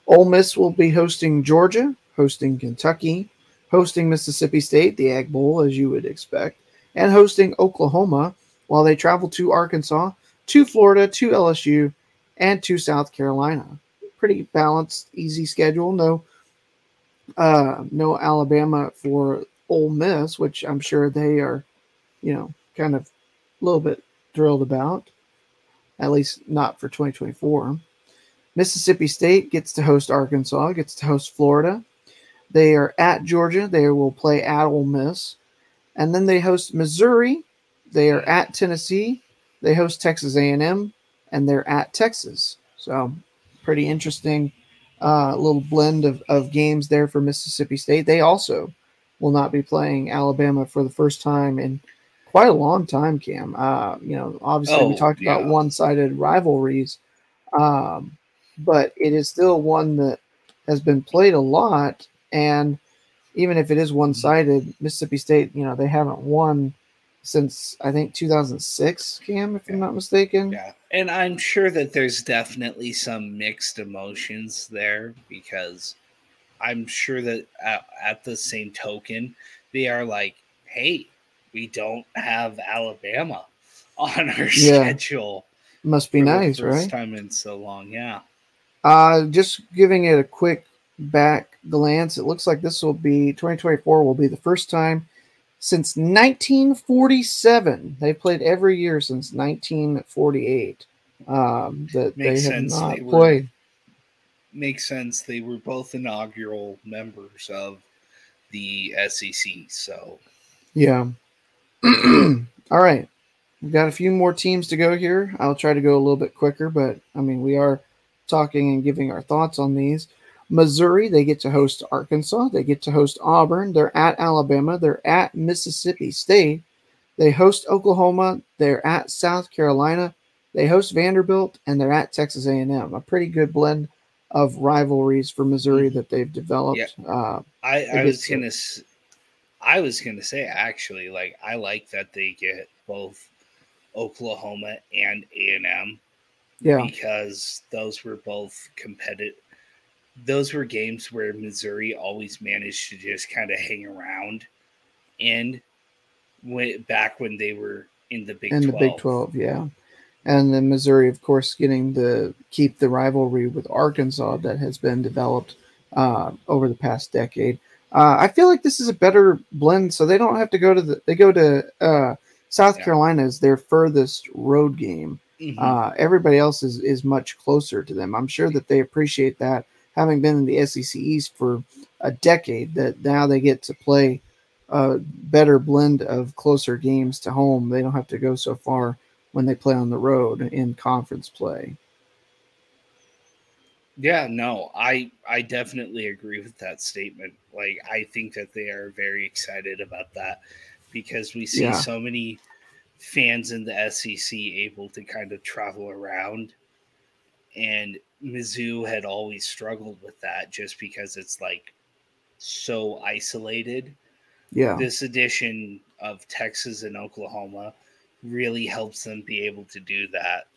Ole Miss will be hosting Georgia, hosting Kentucky, hosting Mississippi State, the Egg Bowl, as you would expect, and hosting Oklahoma while they travel to Arkansas, to Florida, to LSU, and to South Carolina. Pretty balanced, easy schedule. No, uh, no Alabama for Ole Miss, which I'm sure they are, you know, kind of a little bit thrilled about. At least not for 2024. Mississippi State gets to host Arkansas, gets to host Florida. They are at Georgia. They will play at Ole Miss. And then they host Missouri. They are at Tennessee. They host Texas A&M, and they're at Texas. So pretty interesting uh, little blend of, of games there for Mississippi State. They also will not be playing Alabama for the first time in quite a long time, Cam. Uh, you know, obviously Oh, we talked about one-sided rivalries, um, but it is still one that has been played a lot. And even if it is one-sided, Mississippi State, you know, they haven't won since I think 2006, Cam, if I'm not mistaken. Yeah. And I'm sure that there's definitely some mixed emotions there because I'm sure that at, at the same token, they are like, hey, we don't have Alabama on our Yeah. schedule. Must be nice, first right? time in so long. Yeah. Uh, just giving it a quick back glance, it looks like this will be 2024 will be the first time since 1947. They played every year since 1948. Um, that Makes they have sense. not They played. Makes sense. They were both inaugural members of the SEC. So, Yeah. All right. We've got a few more teams to go here. I'll try to go a little bit quicker, but I mean, we are talking and giving our thoughts on these. Missouri, they get to host Arkansas. They get to host Auburn. They're at Alabama. They're at Mississippi State. They host Oklahoma. They're at South Carolina. They host Vanderbilt, and they're at Texas A&M. A pretty good blend of rivalries for Missouri that they've developed. Uh, I, I was gonna, I was gonna say actually, like I like that they get both Oklahoma and A and M yeah, because those were both competitive. Those were games where Missouri always managed to just kind of hang around, and went back when they were in the Big in 12. the Big 12, yeah. And then Missouri, of course, getting the keep the rivalry with Arkansas that has been developed uh, over the past decade. Uh, I feel like this is a better blend, so they don't have to go to the. They go to uh, South Yeah. Carolina as their furthest road game. Mhm. Uh, everybody else is is much closer to them. I'm sure that they appreciate that, having been in the SEC East for a decade. That now they get to play a better blend of closer games to home. They don't have to go so far when they play on the road in conference play. Yeah, no, I I definitely agree with that statement. Like I think that they are very excited about that because we see Yeah. so many fans in the SEC able to kind of travel around and Mizzou had always struggled with that just because it's like so isolated. Yeah, This edition of Texas and Oklahoma really helps them be able to do that.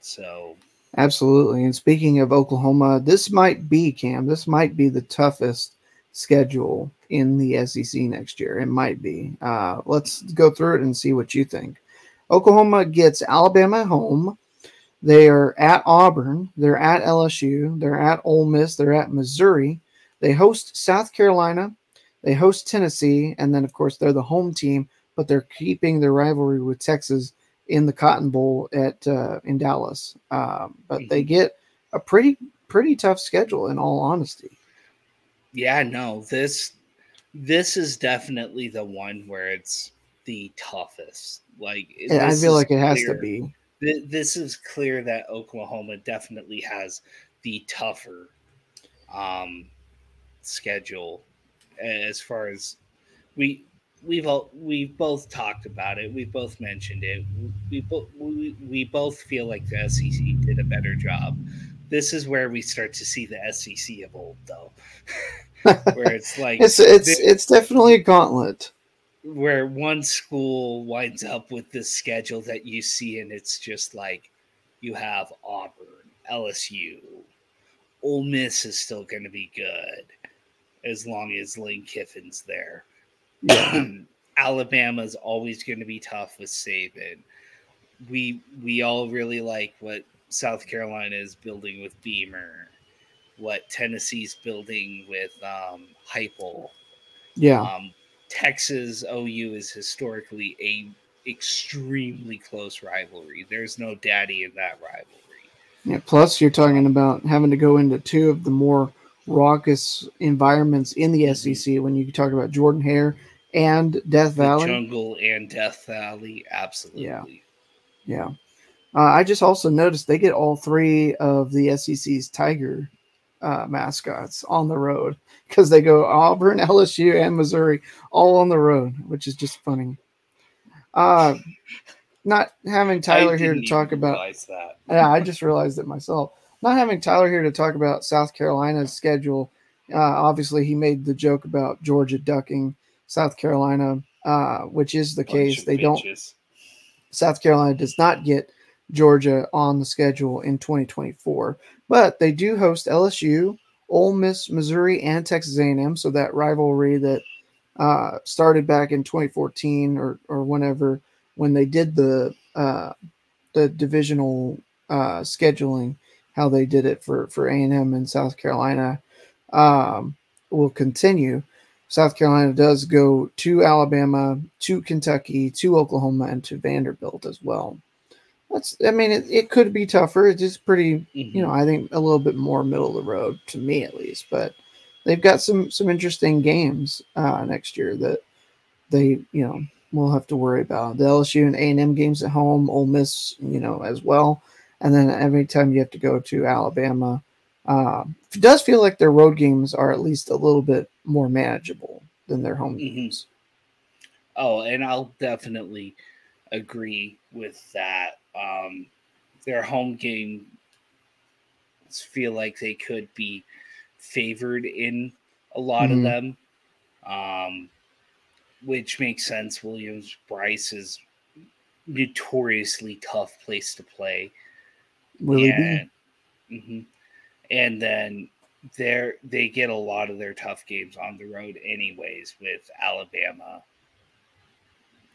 So, absolutely. And speaking of Oklahoma, this might be Cam. This might be the toughest schedule in the SEC next year. It might be. Uh, let's go through it and see what you think. Oklahoma gets Alabama home. They are at Auburn. They're at LSU. They're at Ole Miss. They're at Missouri. They host South Carolina. They host Tennessee, and then of course they're the home team, but they're keeping their rivalry with Texas in the Cotton Bowl at uh, in Dallas. Um, but they get a pretty pretty tough schedule, in all honesty. Yeah, no, this this is definitely the one where it's the toughest. Like And I feel like it has clear- to be. This is clear that Oklahoma definitely has the tougher um schedule as far as we we've all we've both talked about it. We've both mentioned it. We both we, we both feel like the SEC did a better job. This is where we start to see the SEC of old, though, where it's like It's it's it's definitely a gauntlet. where one school winds up with this schedule that you see, and it's just like you have Auburn, LSU. Ole Miss is still going to be good as long as Lane Kiffin's there. Yeah. Alabama's always going to be tough with Saban. We we all really like what South Carolina is building with Beamer, what Tennessee's building with um, Heupel. Yeah. Um, Texas OU is historically a extremely close rivalry. There's no daddy in that rivalry. Yeah, plus you're talking about having to go into two of the more raucous environments in the Mhm. SEC when you talk about Jordan Hare and Death The Valley. jungle and Death Valley, absolutely. Yeah. Yeah. Uh, I just also noticed they get all three of the SEC's Tiger uh, mascots on the road because they go Auburn, LSU, and Missouri all on the road, which is just funny. Uh, not having Tyler here to talk about that. yeah, I just realized it myself. Not having Tyler here to talk about South Carolina's schedule. Uh, obviously, he made the joke about Georgia ducking South Carolina, uh, which is the case. They don't. South Carolina does not get Georgia on the schedule in 2024, but they do host LSU, Ole Miss, Missouri, and Texas A&M. So that rivalry that uh, started back in 2014 or or whenever when they did the uh, the divisional uh, scheduling, how they did it for for A&M and South Carolina, um, will continue. South Carolina does go to Alabama, to Kentucky, to Oklahoma, and to Vanderbilt as well. That's, I mean, it, it could be tougher. It's just pretty, you know, I think a little bit more middle of the road to me at least. But they've got some some interesting games uh, next year that they, you know, will have to worry about. The LSU and A and M games at home, Ole Miss, you know, as well. And then every time you have to go to Alabama, uh, it does feel like their road games are at least a little bit more manageable than their home Mhm. games. Oh, and I'll definitely agree with that. Um, their home game feel like they could be favored in a lot Mhm. of them, um, which makes sense. Williams Brice is notoriously tough place to play. Will he be? and, mhm. and then they they get a lot of their tough games on the road anyways with Alabama.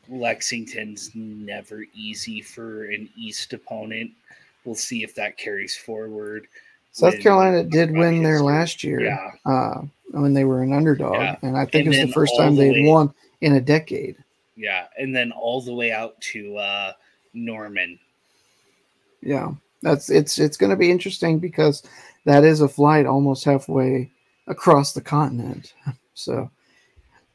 Lexington's never easy for an East opponent. We'll see if that carries forward. South Carolina did win there last year Yeah. uh, when they were an underdog, Yeah. and I think And it was the first time the they way- won in a decade. Yeah, and then all the way out to uh, Norman. Yeah, that's it's it's going to be interesting because that is a flight almost halfway across the continent. So,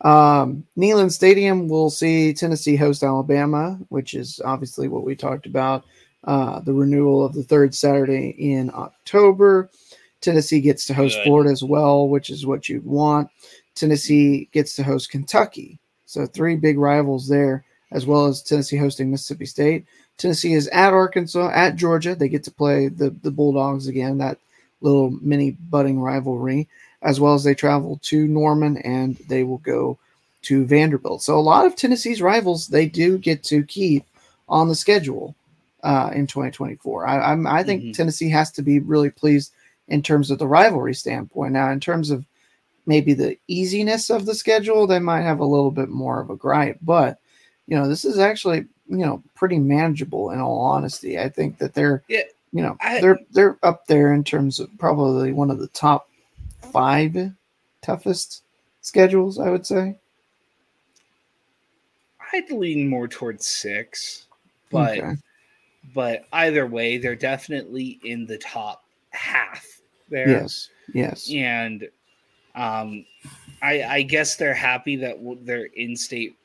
um, Neyland Stadium will see Tennessee host Alabama, which is obviously what we talked about. Uh, the renewal of the third Saturday in October. Tennessee gets to host Good. Florida as well, which is what you'd want. Tennessee gets to host Kentucky. So three big rivals there, as well as Tennessee hosting Mississippi State. Tennessee is at Arkansas, at Georgia. They get to play the, the Bulldogs again, that little mini budding rivalry, as well as they travel to Norman and they will go to Vanderbilt. So a lot of Tennessee's rivals they do get to keep on the schedule uh, in 2024. I, I'm, I think Mhm. Tennessee has to be really pleased in terms of the rivalry standpoint. Now, in terms of maybe the easiness of the schedule, they might have a little bit more of a gripe, but you know, this is actually you know pretty manageable in all honesty. I think that they're Yeah, you know I- they're they're up there in terms of probably one of the top five toughest schedules. I would say. I'd lean more towards six, but Okay. but either way, they're definitely in the top half there. yes, yes, and um, I, I guess they're happy that their in-state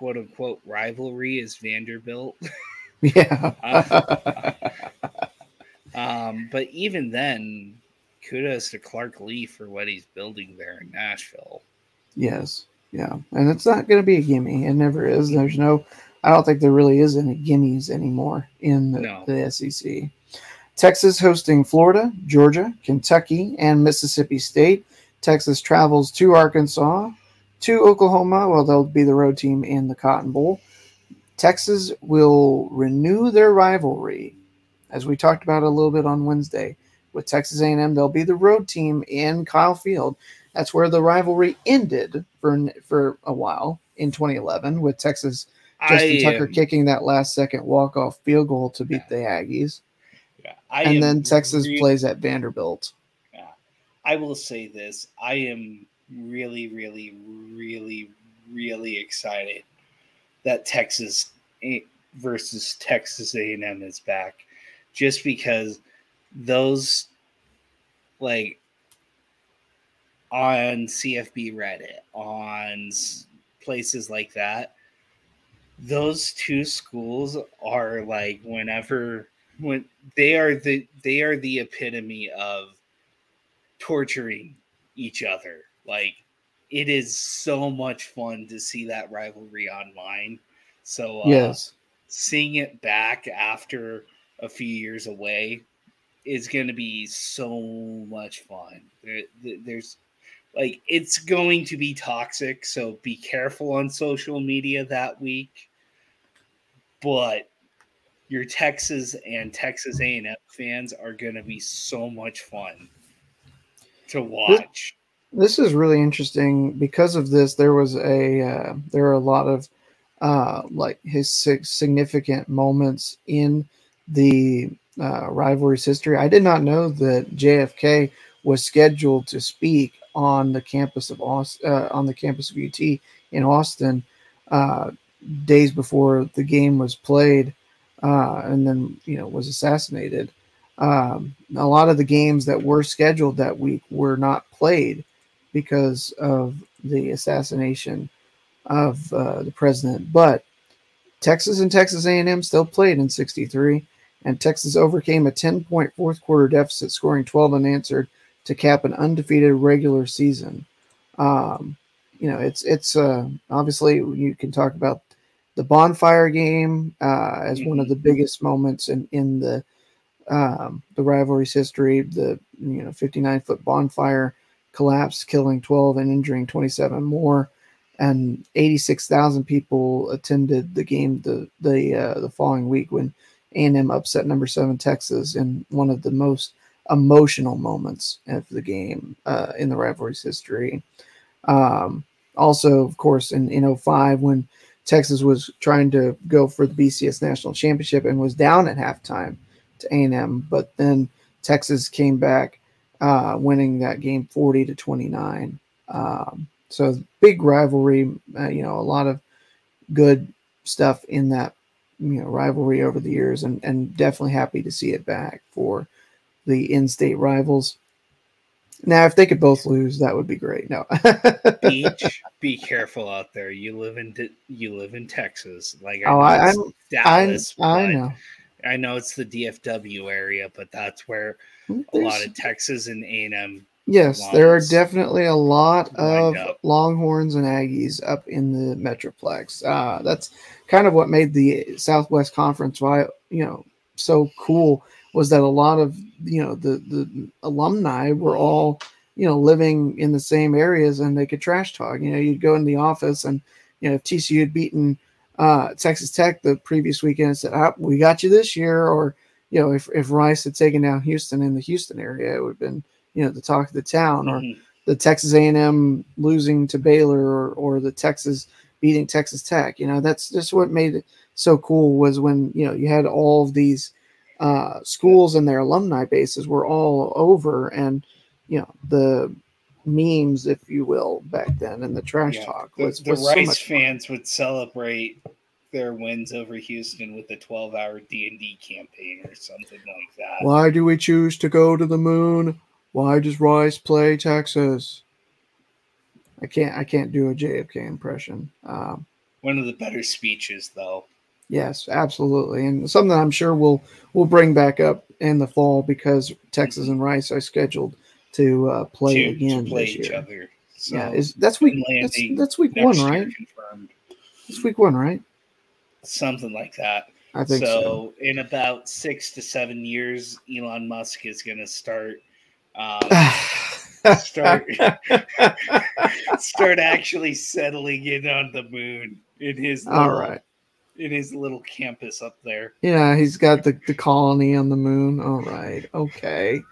quote unquote rivalry is Vanderbilt. yeah. Um, but even then, kudos to Clark Lea for what he's building there in Nashville. Yes. Yeah. And it's not going to be a gimme. It never is. There's no, I don't think there really is any gimmies anymore in the, No. the SEC. Texas hosting Florida, Georgia, Kentucky, and Mississippi State. Texas travels to Arkansas, to Oklahoma. Well, they'll be the road team in the Cotton Bowl. Texas will renew their rivalry, as we talked about a little bit on Wednesday. with Texas A&M, they'll be the road team in Kyle Field. That's where the rivalry ended for for a while in 2011 with Texas Justin I, Tucker kicking that last second walk off field goal to beat the Aggies, yeah, and then Texas plays at Vanderbilt. Yeah. I will say this: I am really, really, really, really excited that Texas versus Texas A&M is back, just because those like on CFB Reddit on places like that, those two schools are like whenever when they are the they are the epitome of torturing each other. Like it is so much fun to see that rivalry online. So uh, yes, seeing it back after a few years away is going to be so much fun. There, there- there's like it's going to be toxic, so be careful on social media that week. But your Texas and Texas A&M fans are going to be so much fun to watch. This is really interesting because of this. There was a uh, there are a lot of uh, like his significant moments in the uh, rivalry's history. I did not know that JFK was scheduled to speak on the campus of uh, on the campus of UT in Austin, uh, days before the game was played, uh, and then you know was assassinated. Um, a lot of the games that were scheduled that week were not played because of the assassination of uh, the president. But Texas and Texas A&M still played in '63, and Texas overcame a 10-point fourth quarter deficit, scoring 12 unanswered to cap an undefeated regular season. Um, you know, it's it's uh, obviously you can talk about the bonfire game uh, as one of the biggest moments in in the um, the rivalry's history. The you know 59 foot bonfire collapse, killing 12 and injuring 27 more, and 86,000 people attended the game the the uh, the following week when A&M upset number seven Texas in one of the most emotional moments of the game uh, in the rivalry's history. Um, also, of course, in in 05 when Texas was trying to go for the BCS national championship and was down at halftime to A&M, but then Texas came back, uh, winning that game 40 to 29. Um, so big rivalry, uh, you know, a lot of good stuff in that, you know, rivalry over the years, and and definitely happy to see it back for the in-state rivals. Now, if they could both lose, that would be great. No, Beej, be careful out there. You live in you live in Texas. Like Oh, I- I'm- Dallas, I I know. I know it's the DFW area, but that's where a lot of Texas and A and M. Yes, there are definitely a lot of. Longhorns and Aggies up in the Metroplex. Uh, that's kind of what made the Southwest Conference, why you know, so cool was that a lot of you know the the alumni were all you know living in the same areas and they could trash talk. You know, you'd go in the office and you know if TCU had beaten uh, Texas Tech the previous weekend said, ah, "We got you this year," or you know if if Rice had taken down Houston in the Houston area, it would have been you know the talk of the town or Mhm. the Texas A&M losing to Baylor or, or the Texas beating Texas Tech. You know, that's just what made it so cool was when, you know, you had all of these uh, schools and their alumni bases were all over and, you know, the memes, if you will, back then and the trash Yeah, talk The, was, the was so Rice fun. fans would celebrate their wins over Houston with a 12-hour D and D campaign or something like that. Why do we choose to go to the moon? Why does Rice play Texas? I can't I can't do a JFK impression. Um, One of the better speeches, though. Yes, absolutely, and something I'm sure we'll we'll bring back up in the fall because Texas and Rice are scheduled to uh, play to, again to play this each year. other. So yeah, is that's week that's, that's week one, right? Confirmed. It's week one, right? Something like that. I think so. so, in about six to seven years, Elon Musk is going to start um, start start actually settling in on the moon in his little, All right. in his little campus up there. Yeah, he's got the, the colony on the moon. All right. Okay.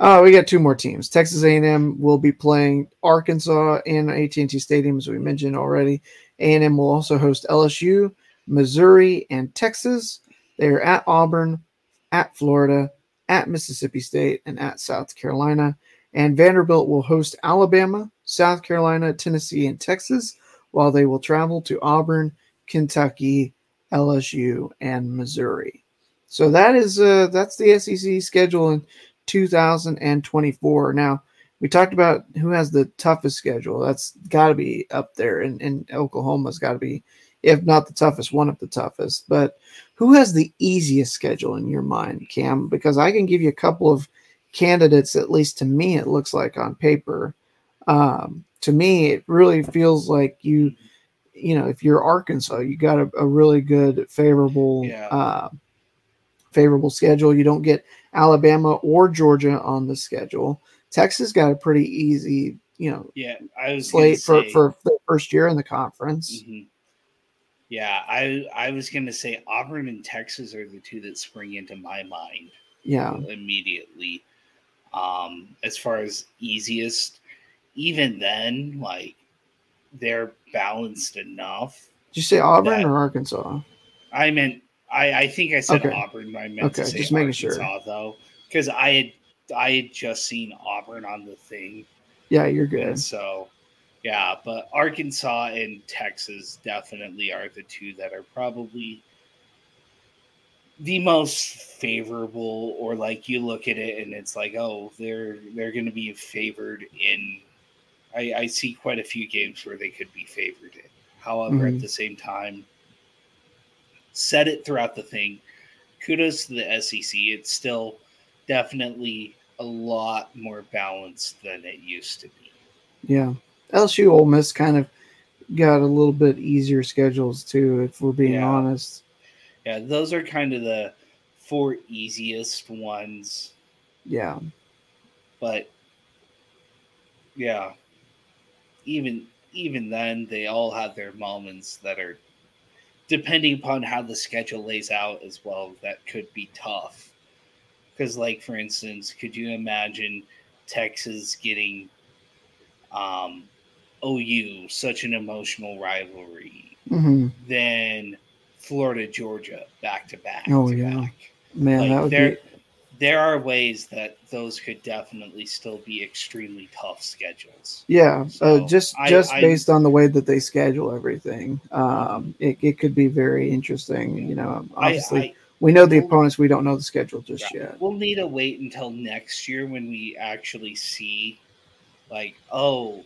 Oh, we got two more teams. Texas A&M will be playing Arkansas in AT&T Stadium, as we mentioned already. A&M will also host LSU, Missouri, and Texas. They are at Auburn, at Florida, at Mississippi State, and at South Carolina. And Vanderbilt will host Alabama, South Carolina, Tennessee, and Texas, while they will travel to Auburn, Kentucky, LSU, and Missouri. So that is uh, that's the SEC schedule in 2024. Now we talked about who has the toughest schedule. That's got to be up there, and, and Oklahoma's got to be, if not the toughest, one of the toughest. But who has the easiest schedule in your mind, Cam? Because I can give you a couple of candidates, at least to me, it looks like on paper. Um, to me, it really feels like you, you know, if you're Arkansas, you got a, a really good, favorable, Yeah. uh, favorable schedule. You don't get Alabama or Georgia on the schedule. Texas got a pretty easy, you know, Yeah, I was slate for, for the first year in the conference. Mhm. Yeah, I I was gonna say Auburn and Texas are the two that spring into my mind Yeah. immediately. Um, as far as easiest, even then, like they're balanced enough. Did you say Auburn or Arkansas? I meant I I think I said Okay. Auburn, I meant to say just making sure. Arkansas though, because I had I had just seen Auburn on the thing. Yeah, you're good. And so, yeah, but Arkansas and Texas definitely are the two that are probably the most favorable, or like you look at it and it's like, oh, they're they're going to be favored in. I, I see quite a few games where they could be favored in. However, Mhm. at the same time, said it throughout the thing. Kudos to the SEC. It's still definitely a lot more balanced than it used to be. Yeah. LSU Ole Miss kind of got a little bit easier schedules too, if we're being Yeah. honest. Yeah, those are kind of the four easiest ones, Yeah. but yeah, even even then, they all have their moments that are depending upon how the schedule lays out as well. That could be tough because, like for instance, could you imagine Texas getting um, OU such an emotional rivalry? hmm than Florida Georgia back to back. Oh, yeah. back. Man, Like, that would be there are ways that those could definitely still be extremely tough schedules. yeah. So, uh, just I- just I- based on the way that they schedule everything, um, it, it could be very interesting. You know, obviously I, we know the opponents, we don't know the schedule just yet. we'll need to wait until next year when we actually see, like, oh,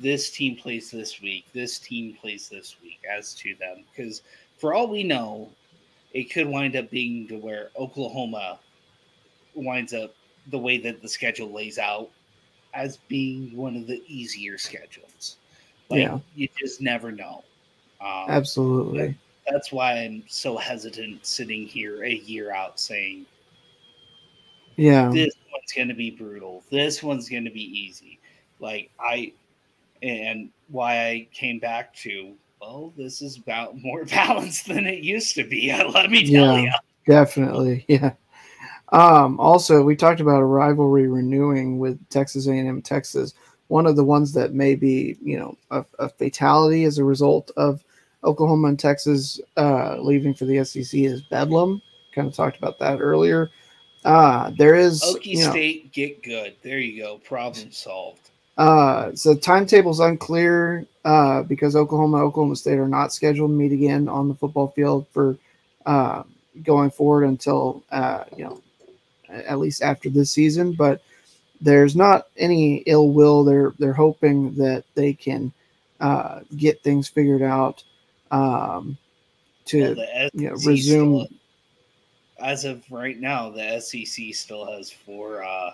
this team plays this week, this team plays this week, as to them. Because for all we know, it could wind up being to where Oklahoma winds up the way that the schedule lays out as being one of the easier schedules. Like Yeah. you just never know. Um, Absolutely. That's why I'm so hesitant sitting here a year out saying Yeah. this one's going to be brutal. This one's going to be easy. Like I, and why I came back to, well, this is about more balanced than it used to be. Let me tell Yeah. you. Definitely, yeah. Um, also, we talked about a rivalry renewing with Texas A&M Texas. One of the ones that may be, you know, a, a fatality as a result of Oklahoma and Texas uh, leaving for the SEC is Bedlam. Kind of talked about that earlier. Uh, there is, Okie you know, State, get good. There you go. Problem solved. uh, so timetable's unclear uh, because Oklahoma, Oklahoma State are not scheduled to meet again on the football field for uh, going forward until uh, you know at least after this season. But there's not any ill will. They're they're hoping that they can uh, get things figured out um, to the you know, resume. still- as of right now, the SEC still has four uh,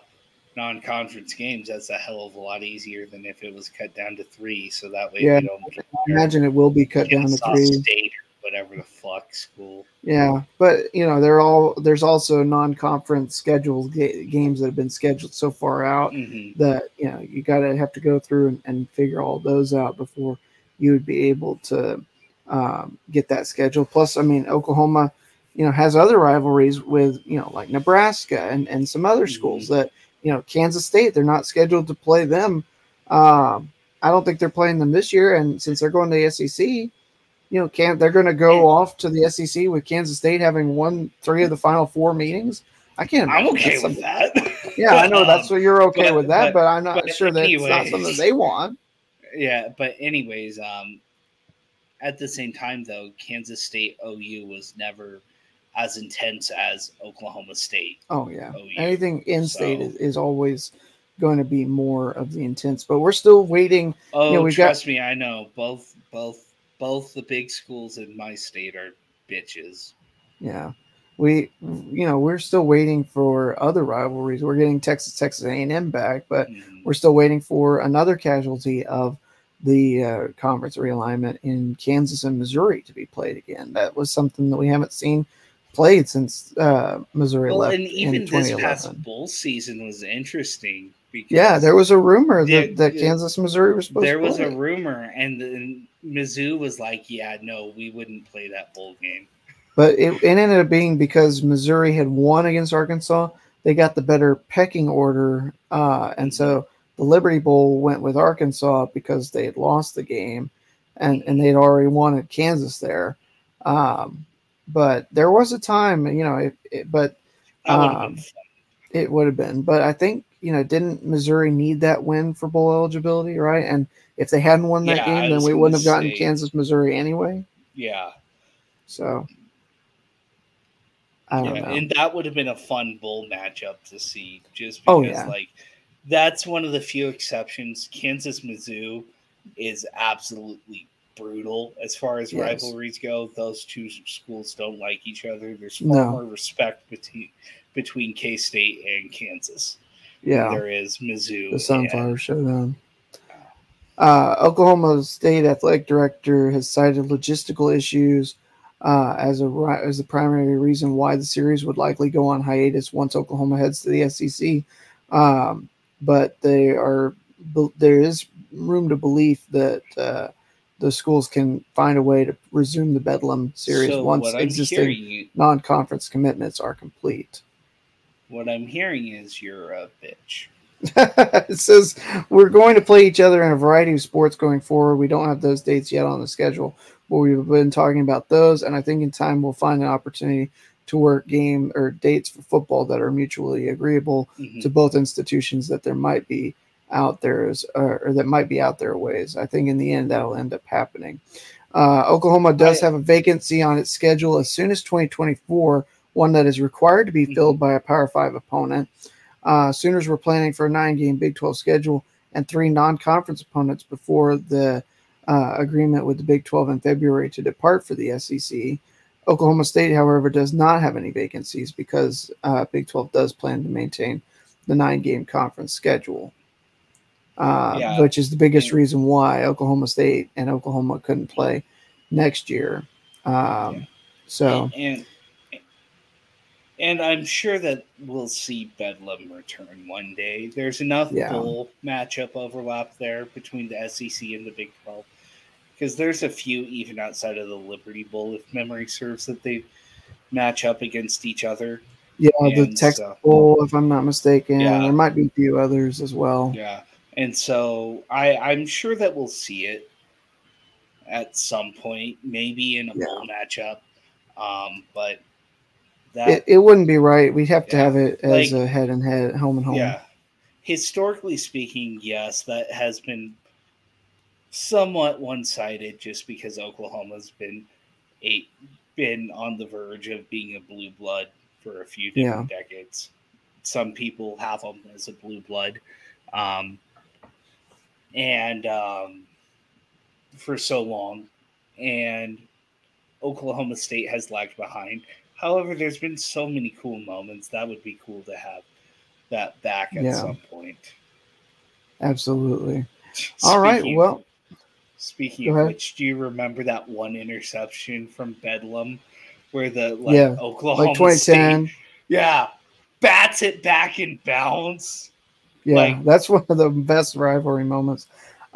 non-conference games. That's a hell of a lot easier than if it was cut down to three. So that way, Yeah, we don't I imagine it will be cut down to three. State whatever the fuck school. Yeah, but you know, they're all there's also non-conference scheduled ga- games that have been scheduled so far out hmm that you know you got to have to go through and, and figure all those out before you would be able to um, get that schedule. Plus, I mean, Oklahoma, you know, has other rivalries with, you know, like Nebraska and, and some other schools that, you know, Kansas State, they're not scheduled to play them. Um, I don't think they're playing them this year. And since they're going to the SEC, you know, can they're going to go off to the SEC with Kansas State having won three of the final four meetings. I can't. I'm okay with that. Yeah, I know that's what you're okay but- with that, but- but, I'm not but sure that it's not something they want. yeah, but anyways, um, at the same time though, Kansas State OU was never as intense as Oklahoma State. Oh yeah, Oh, yeah. anything in state So- is, is always going to be more of the intense. But we're still waiting. Oh, we've got- trust me, I know both both both the big schools in my state are bitches. Yeah, we you know we're still waiting for other rivalries. We're getting Texas Texas A and M back, but Mhm. we're still waiting for another casualty of the uh, conference realignment in Kansas and Missouri to be played again. That was something that we haven't seen played since uh, Missouri Well, left and even this past bowl season was interesting because Yeah, there was a rumor that, Yeah, that yeah. Kansas Missouri was supposed there to was play. a rumor, and then Mizzou was like, "Yeah, no, we wouldn't play that bowl game." But it, it ended up being because Missouri had won against Arkansas. They got the better pecking order, uh, and so the Liberty Bowl went with Arkansas because they had lost the game, and and they'd already won at Kansas there. Um, but there was a time, you know, it, it, but That would have Um, it would have been. But I think you know, didn't Missouri need that win for bowl eligibility, right? And if they hadn't won that Yeah, game, then we wouldn't have gotten say- Kansas Missouri anyway. Yeah, So I don't yeah, know. and that would have been a fun bowl matchup to see, just oh, because Oh, yeah. like that's one of the few exceptions. Kansas Mizzou is absolutely brutal as far as Yes. rivalries go. Those two schools don't like each other. There's far No. more respect between between K State and Kansas. yeah. there is Mizzou. the and- Sunflower Showdown. Uh, Oklahoma State athletic director has cited logistical issues uh, as a as the primary reason why the series would likely go on hiatus once Oklahoma heads to the SEC. Um, but they are there is room to believe that uh, the schools can find a way to resume the Bedlam series So once existing non-conference commitments are complete. what I'm hearing is you're a bitch. it says we're going to play each other in a variety of sports going forward. We don't have those dates yet on the schedule, but we've been talking about those, and I think in time we'll find an opportunity to work game or dates for football that are mutually agreeable Mhm. to both institutions that there might be out there or, or that might be out there ways. I think in the end that'll end up happening. Uh, Oklahoma does have a vacancy on its schedule as soon as 2024, one that is required to be Mhm. filled by a Power Five opponent. Uh, Sooners were planning for a nine-game Big 12 schedule and three non-conference opponents before the uh, agreement with the Big 12 in February to depart for the SEC. Oklahoma State, however, does not have any vacancies because uh, Big 12 does plan to maintain the nine-game conference schedule, uh, Yeah. which is the biggest And- reason why Oklahoma State and Oklahoma couldn't play next year. Um, Yeah. So and and I'm sure that we'll see Bedlam return one day. There's enough Yeah. bowl matchup overlap there between the SEC and the Big 12 because there's a few even outside of the Liberty Bowl, if memory serves, that they match up against each other. yeah, the And Texas so- Bowl, if I'm not mistaken, Yeah. there might be a few others as well. Yeah, and so I I'm sure that we'll see it at some point, maybe in a Yeah. bowl matchup. Um, but that It, it wouldn't be right. We'd have to Yeah. have it as Like- a head and head, home and home. Yeah. Historically speaking, yes, that has been somewhat one-sided just because Oklahoma's been a been on the verge of being a blue blood for a few different decades. Some people have them as a blue blood. Um, and um, for so long and Oklahoma State has lagged behind. However, there's been so many cool moments that would be cool to have that back at Yeah. some point. Absolutely. All right. Speaking- Well, speaking of which, do you remember that one interception from Bedlam where the like Yeah, Oklahoma like 2010. State, yeah, bats it back in bounds? Yeah, like- that's one of the best rivalry moments.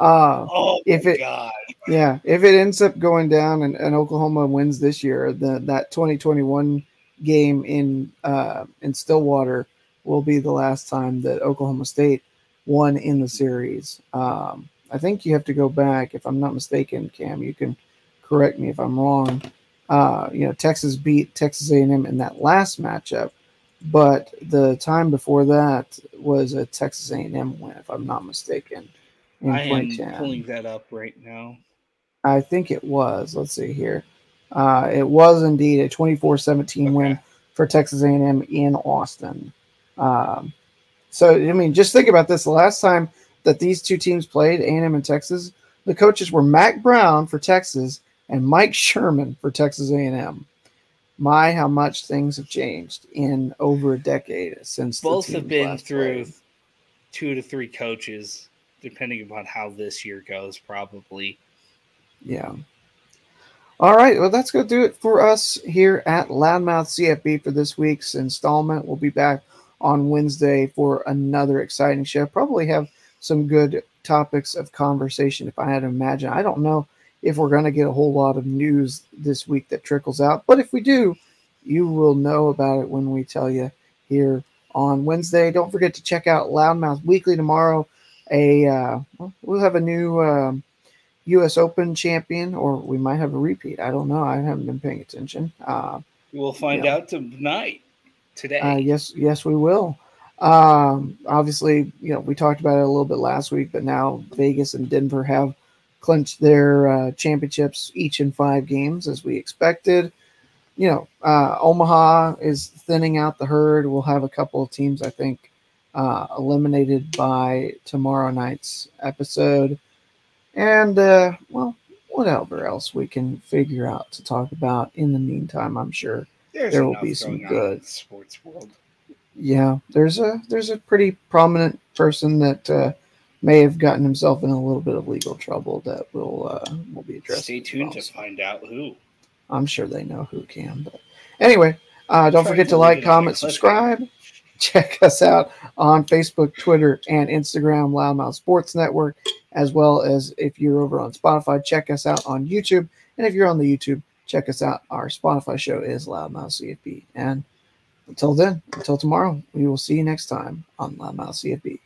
Uh, Oh If it- god! yeah, if it ends up going down and, and Oklahoma wins this year, the, that 2021 game in uh, in Stillwater will be the last time that Oklahoma State won in the series. Um, I think you have to go back, if I'm not mistaken, Cam. You can correct me if I'm wrong. Uh, you know, Texas beat Texas A&M in that last matchup, but the time before that was a Texas A&M win, if I'm not mistaken. I am 2010. pulling that up right now. I think it was. Let's see here. Uh, it was indeed a 24-17 win for Texas A&M in Austin. Um, so I mean, just think about this: the last time that these two teams played, A&M and Texas, the coaches were Mack Brown for Texas and Mike Sherman for Texas A&M. My, how much things have changed in over a decade since the Both have been through played. two to three coaches, depending upon how this year goes, probably. Yeah. All right. Well, that's going to do it for us here at Loudmouth CFB for this week's installment. We'll be back on Wednesday for another exciting show. Probably have some good topics of conversation if I had to imagine. I don't know if we're going to get a whole lot of news this week that trickles out, but if we do, you will know about it when we tell you here on Wednesday. Don't forget to check out Loudmouth Weekly tomorrow. A uh, well, have a new um, U.S. Open champion, or we might have a repeat. I don't know. I haven't been paying attention. Uh, We'll find Yeah. out tonight, today. uh, yes, yes, we will. Um, obviously, you know, we talked about it a little bit last week, but now Vegas and Denver have clinched their uh, championships each in five games, as we expected. You know, uh, Omaha is thinning out the herd. We'll have a couple of teams, I think, uh, eliminated by tomorrow night's episode. And, uh, well, whatever else we can figure out to talk about in the meantime, I'm sure. There's there will be some good- sports world. Yeah, there's a there's a pretty prominent person that uh, may have gotten himself in a little bit of legal trouble that will uh, will be addressed. Stay tuned to find out who. I'm sure they know who can. But anyway, uh, don't Try forget to to like, it on a comment, subscribe. Check us out on Facebook, Twitter, and Instagram, Loudmouth Sports Network, as well as if you're over on Spotify, check us out on YouTube. And if you're on the YouTube, check us out. Our Spotify show is Loudmouth CFB. And until then, until tomorrow, we will see you next time on Loudmouth CFB.